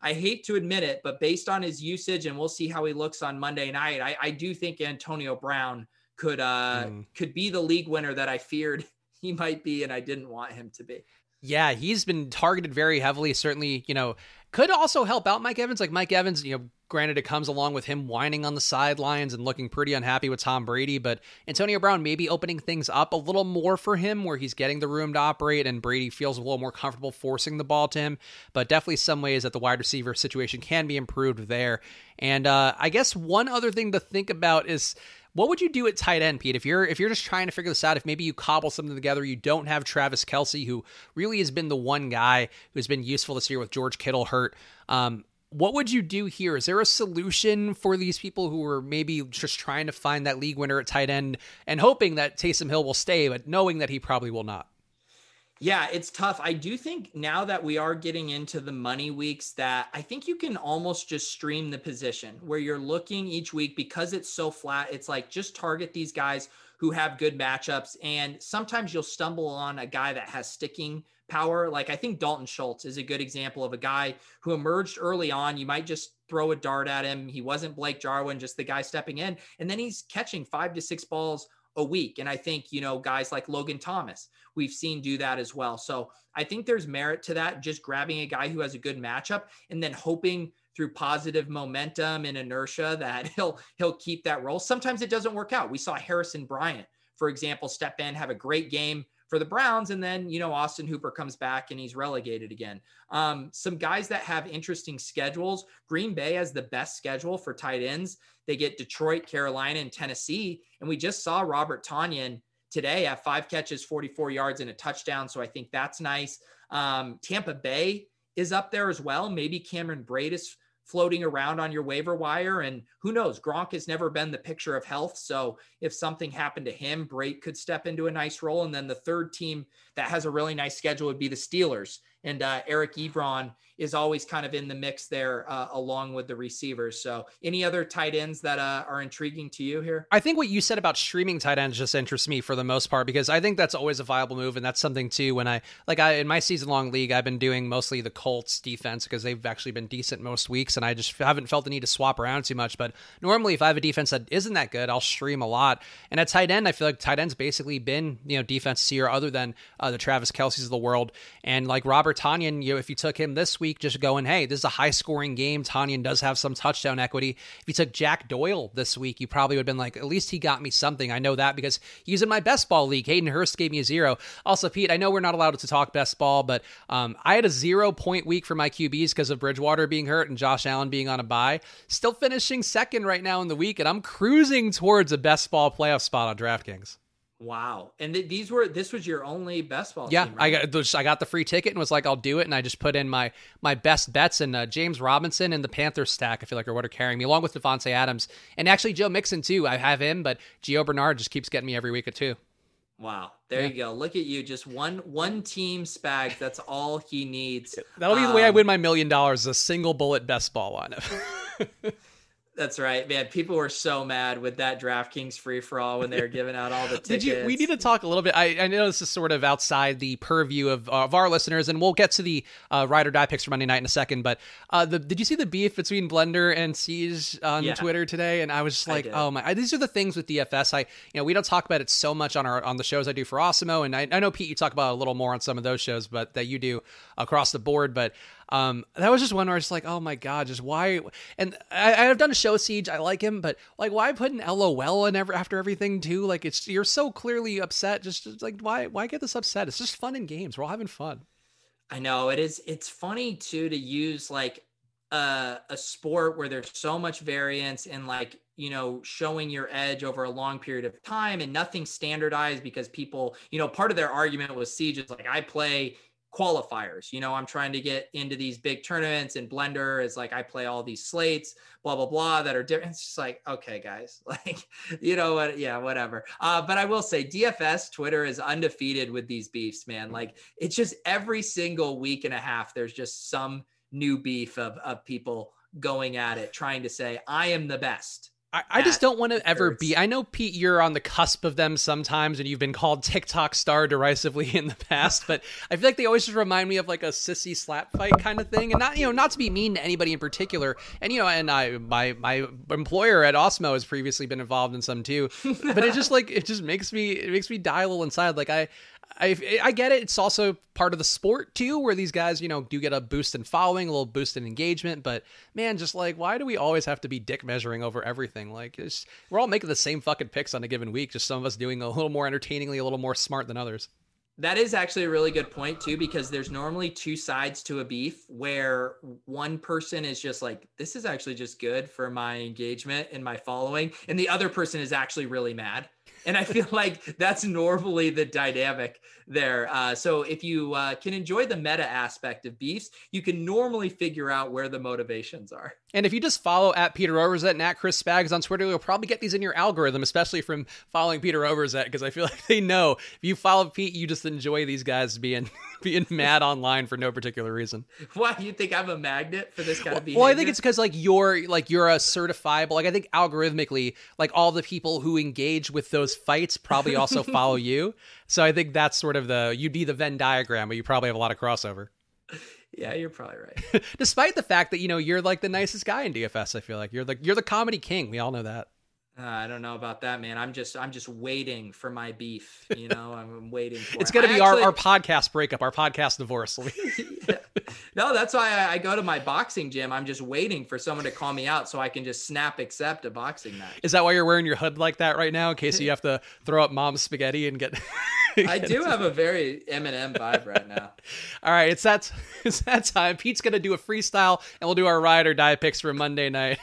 I hate to admit it, but based on his usage, and we'll see how he looks on Monday night, I, I do think Antonio Brown could uh mm. could be the league winner that I feared he might be, and I didn't want him to be. Yeah, he's been targeted very heavily. Certainly, you know, could also help out Mike Evans. Like Mike Evans, you know, granted it comes along with him whining on the sidelines and looking pretty unhappy with Tom Brady, but Antonio Brown maybe opening things up a little more for him where he's getting the room to operate and Brady feels a little more comfortable forcing the ball to him. But definitely some ways that the wide receiver situation can be improved there. And uh, I guess one other thing to think about is what would you do at tight end, Pete? If you're if you're just trying to figure this out, if maybe you cobble something together, you don't have Travis Kelce, who really has been the one guy who's been useful this year with George Kittle hurt. Um, what would you do here? Is there a solution for these people who are maybe just trying to find that league winner at tight end and hoping that Taysom Hill will stay, but knowing that he probably will not? Yeah, it's tough. I do think now that we are getting into the money weeks that I think you can almost just stream the position where you're looking each week because it's so flat. It's like just target these guys who have good matchups and sometimes you'll stumble on a guy that has sticking power. Like I think Dalton Schultz is a good example of a guy who emerged early on. You might just throw a dart at him. He wasn't Blake Jarwin, just the guy stepping in and then he's catching 5 to 6 balls a week. And I think, you know, guys like Logan Thomas, we've seen do that as well. So I think there's merit to that, just grabbing a guy who has a good matchup and then hoping through positive momentum and inertia that he'll he'll keep that role. Sometimes it doesn't work out. We saw Harrison Bryant, for example, step in, have a great game for the Browns, and then you know Austin Hooper comes back and he's relegated again. Um, some guys that have interesting schedules. Green Bay has the best schedule for tight ends. They get Detroit, Carolina, and Tennessee. And we just saw Robert Tonyan today at five catches, 44 yards, and a touchdown. So I think that's nice. Um, Tampa Bay is up there as well. Maybe Cameron Brate is floating around on your waiver wire. And who knows? Gronk has never been the picture of health. So if something happened to him, Brate could step into a nice role. And then the third team that has a really nice schedule would be the Steelers. And uh, Eric Ebron is always kind of in the mix there uh, along with the receivers. So, any other tight ends that uh, are intriguing to you here? I think what you said about streaming tight ends just interests me for the most part because I think that's always a viable move, and that's something too. When I like I in my season long league, I've been doing mostly the Colts defense because they've actually been decent most weeks, and I just haven't felt the need to swap around too much. But normally, if I have a defense that isn't that good, I'll stream a lot. And at tight end, I feel like tight end's basically been you know defense here, other than uh, the Travis Kelce's of the world, and like Robert Tonyan. You know, if you took him this week, just going, hey this is a high scoring game. Tonyan does have some touchdown equity. If you took Jack Doyle this week, you probably would have been like, at least he got me something. I know that because he's in my best ball league. Hayden Hurst gave me a zero. Also, Pete, I know we're not allowed to talk best ball, but um, I had a zero point week for my QBs because of Bridgewater being hurt and Josh Allen being on a bye. Still finishing second right now in the week, and I'm cruising towards a best ball playoff spot on DraftKings. Wow. And th- these were this was your only best ball yeah, team, right? I got I got the free ticket and was like I'll do it and I just put in my my best bets and uh, James Robinson and the Panthers stack I feel like are what are carrying me along with Davante Adams and actually Joe Mixon too. I have him but Gio Bernard just keeps getting me every week or two. Wow. There yeah. you go. Look at you. Just one one team spag. That's all he needs. That'll be um, the way I um, win my million dollars, a single bullet best ball lineup. That's right, man. People were so mad with that DraftKings free for all when they were giving out all the tickets. Did you? We need to talk a little bit. I, I know this is sort of outside the purview of, uh, of our listeners, and we'll get to the uh, ride or die picks for Monday night in a second. But uh, the, did you see the beef between Blender and Siege on yeah. Twitter today? And I was just like, oh my! I, these are the things with DFS. I you know we don't talk about it so much on our on the shows I do for Awesemo, and I, I know Pete, you talk about a little more on some of those shows, but that you do across the board. But Um, that was just one where it's like, oh my god, just why? And I, I've done a show siege. I like him, but like, why put an LOL in ever after everything too? Like, it's you're so clearly upset. Just, just like, why? Why get this upset? It's just fun in games. We're all having fun. I know it is. It's funny too to use like a, a sport where there's so much variance and like you know showing your edge over a long period of time and nothing standardized because people you know part of their argument was siege is like i play qualifiers you know i'm trying to get into these big tournaments and blender is like i play all these slates blah blah blah that are different it's just like okay guys like you know what yeah whatever uh, but i will say dfs twitter is undefeated with these beefs man like it's just every single week and a half there's just some new beef of, of people going at it, trying to say, I am the best. I, I just don't want to ever be. I know Pete, you're on the cusp of them sometimes, and you've been called TikTok star derisively in the past. But I feel like they always just remind me of like a sissy slap fight kind of thing, and not you know not to be mean to anybody in particular. And you know, and I my my employer at Awesemo has previously been involved in some too. But it just like it just makes me it makes me die a little inside. Like I I I get it. It's also part of the sport too, where these guys, you know, do get a boost in following, a little boost in engagement. But man, just like, why do we always have to be dick measuring over everything? Like, we're all making the same fucking picks on a given week. Just some of us doing a little more entertainingly, a little more smart than others. That is actually a really good point too, because there's normally two sides to a beef where one person is just like, this is actually just good for my engagement and my following. And the other person is actually really mad and I feel like that's normally the dynamic there. Uh, so if you uh, can enjoy the meta aspect of beefs, you can normally figure out where the motivations are. And if you just follow at Peter Overzet and at Chris Spags on Twitter, you'll probably get these in your algorithm, especially from following Peter Overzet, because I feel like they know if you follow Pete, you just enjoy these guys being being mad online for no particular reason. Why you think I'm a magnet for this kind well, of behavior? Well, I think it's because like you're like you're a certifiable. Like I think algorithmically, like all the people who engage with those fights probably also follow you. So I think that's sort of the you'd be the Venn diagram, but you probably have a lot of crossover. Yeah, you're probably right. Despite the fact that you know you're like the nicest guy in DFS, I feel like you're the you're the comedy king. We all know that. Uh, I don't know about that, man. I'm just I'm just waiting for my beef. You know, I'm waiting. For it's gonna be actually, our, our podcast breakup, our podcast divorce. yeah. No, that's why I, I, go to my boxing gym. I'm just waiting for someone to call me out so I can just snap accept a boxing match. Is that why you're wearing your hood like that right now, in case you have to throw up mom's spaghetti and get? I do have a very Eminem vibe right now. All right, it's that it's that time. Pete's gonna do a freestyle, and we'll do our ride or die picks for Monday night.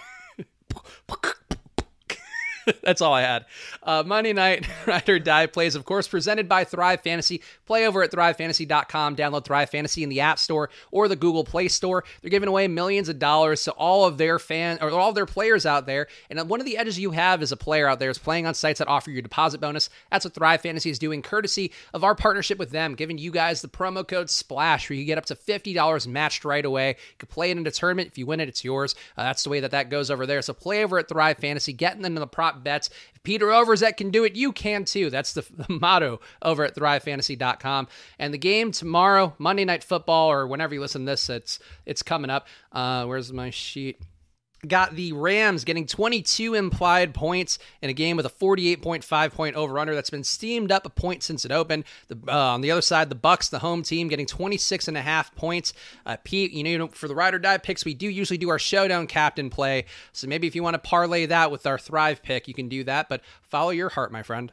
That's all I had. Uh, Monday Night Ride or Die plays, of course, presented by Thrive Fantasy. Play over at thrivefantasy.com. Download Thrive Fantasy in the App Store or the Google Play Store. They're giving away millions of dollars to all of their fans or all of their players out there. And one of the edges you have as a player out there is playing on sites that offer you a deposit bonus. That's what Thrive Fantasy is doing, courtesy of our partnership with them, giving you guys the promo code SPLASH, where you get up to $50 matched right away. You can play it in a tournament. If you win it, it's yours. Uh, that's the way that that goes over there. So play over at Thrive Fantasy, getting into the prop bets. If Peter Overzet can do it, you can too. That's the, the motto over at thrivefantasy.com. And the game tomorrow, Monday Night Football, or whenever you listen to this, it's it's coming up. Uh, where's my sheet? Got the Rams getting 22 implied points in a game with a 48.5 point over under that's been steamed up a point since it opened. The, uh, on the other side, the Bucs, the home team, getting 26 and a half points. Uh, Pete, you know, for the ride or die picks, we do usually do our showdown captain play. So maybe if you want to parlay that with our Thrive pick, you can do that. But follow your heart, my friend.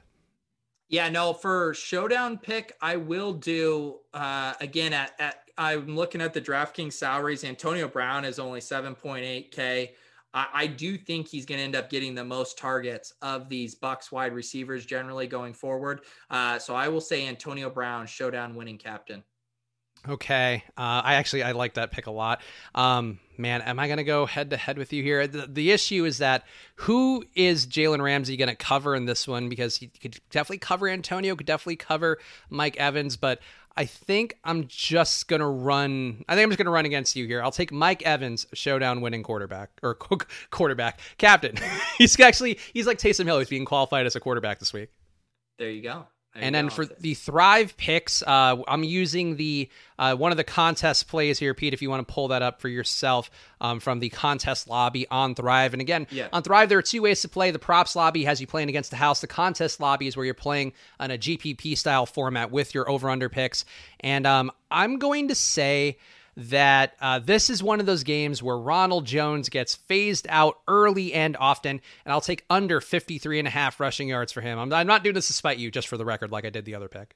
Yeah, no, for showdown pick, I will do uh, again at, at I'm looking at the DraftKings salaries. Antonio Brown is only 7.8K. I, I do think he's going to end up getting the most targets of these Bucs wide receivers generally going forward. Uh, so I will say Antonio Brown, showdown winning captain. Okay, uh, I actually I like that pick a lot. Um, man, am I going to go head to head with you here? The, the, issue is that who is Jalen Ramsey going to cover in this one? Because he could definitely cover Antonio, could definitely cover Mike Evans, but I think I'm just gonna run. I think I'm just gonna run against you here. I'll take Mike Evans, showdown winning quarterback or quarterback captain. he's actually he's like Taysom Hill. He's being qualified as a quarterback this week. There you go and then for the Thrive picks, uh, I'm using the uh, one of the contest plays here, Pete. If you want to pull that up for yourself um, from the contest lobby on Thrive, and again yeah. on Thrive, there are two ways to play. The props lobby has you playing against the house. The contest lobby is where you're playing on a GPP style format with your over under picks. And um, I'm going to say that uh, this is one of those games where Ronald Jones gets phased out early and often, and I'll take under 53 and a half rushing yards for him. I'm, I'm not doing this to spite you, just for the record, like I did the other pick.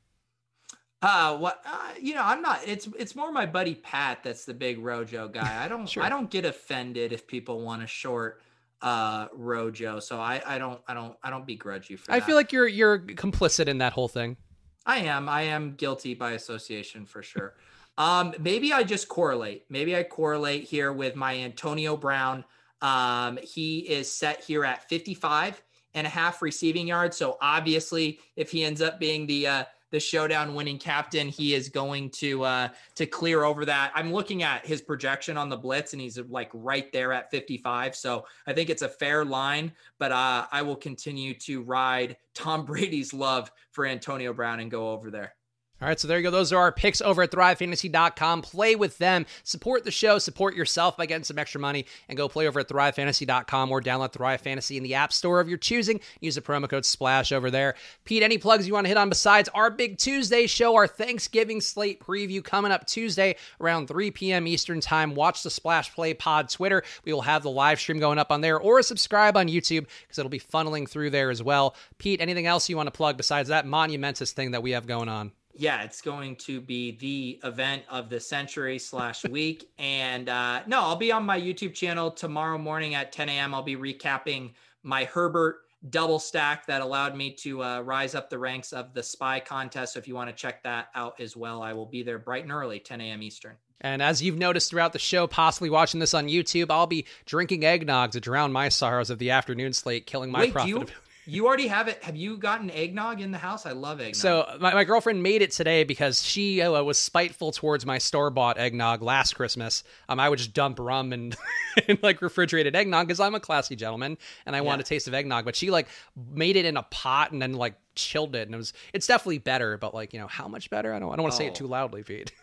Uh, what uh, you know, I'm not. It's it's more my buddy Pat that's the big Rojo guy. I don't sure. I don't get offended if people want a short uh Rojo. So I I don't I don't I don't begrudge you for. That. I feel like you're you're complicit in that whole thing. I am. I am guilty by association for sure. Um, maybe I just correlate. Maybe I correlate here with my Antonio Brown. Um, he is set here at 55 and a half receiving yards. So obviously, if he ends up being the uh, the showdown winning captain, he is going to uh, to clear over that. I'm looking at his projection on the blitz, and he's like right there at 55. So I think it's a fair line, but uh, I will continue to ride Tom Brady's love for Antonio Brown and go over there. All right, so there you go. Those are our picks over at thrivefantasy.com. Play with them, support the show, support yourself by getting some extra money, and go play over at thrivefantasy.com or download Thrive Fantasy in the App Store of your choosing. Use the promo code SPLASH over there. Pete, any plugs you want to hit on besides our big Tuesday show, our Thanksgiving slate preview coming up Tuesday around 3 p.m. Eastern Time? Watch the Splash Play Pod Twitter. We will have the live stream going up on there, or subscribe on YouTube because it'll be funneling through there as well. Pete, anything else you want to plug besides that monumentous thing that we have going on? Yeah, it's going to be the event of the century slash week. And uh, no, I'll be on my YouTube channel tomorrow morning at 10 a.m. I'll be recapping my Herbert double stack that allowed me to uh, rise up the ranks of the spy contest. So if you want to check that out as well, I will be there bright and early, 10 a.m. Eastern. And as you've noticed throughout the show, possibly watching this on YouTube, I'll be drinking eggnog to drown my sorrows of the afternoon slate, killing my Wait, profitability. You already have it. Have you gotten eggnog in the house? I love eggnog. So my, my girlfriend made it today because she uh, was spiteful towards my store bought eggnog last Christmas. Um, I would just dump rum and, and like refrigerated eggnog because I'm a classy gentleman and I yeah. want a taste of eggnog. But she like made it in a pot and then like chilled it and it was it's definitely better. But like you know how much better? I don't I don't want to oh. say it oh. too loudly, Pete.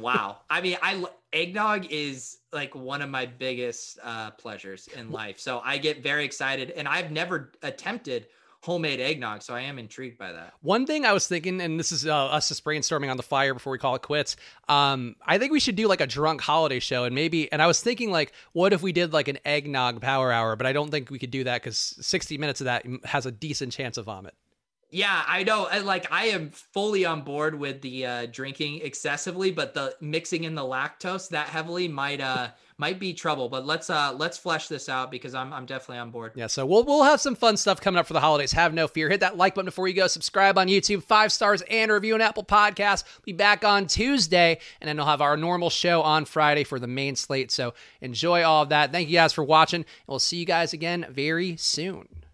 wow. I mean, I eggnog is like one of my biggest uh, pleasures in life. So I get very excited, and I've never attempted homemade eggnog, so I am intrigued by that. One thing I was thinking, and this is uh, us just brainstorming on the fire before we call it quits. Um, I think we should do like a drunk holiday show, and maybe. And I was thinking like, what if we did like an eggnog power hour? But I don't think we could do that because sixty minutes of that has a decent chance of vomit. Yeah, I know. Like I am fully on board with the uh, drinking excessively, but the mixing in the lactose that heavily might uh might be trouble. But let's uh let's flesh this out because I'm I'm definitely on board. Yeah, so we'll we'll have some fun stuff coming up for the holidays. Have no fear. Hit that like button before you go. Subscribe on YouTube, five stars and review on Apple Podcasts. Be back on Tuesday, and then we'll have our normal show on Friday for the main slate. So enjoy all of that. Thank you guys for watching, and we'll see you guys again very soon.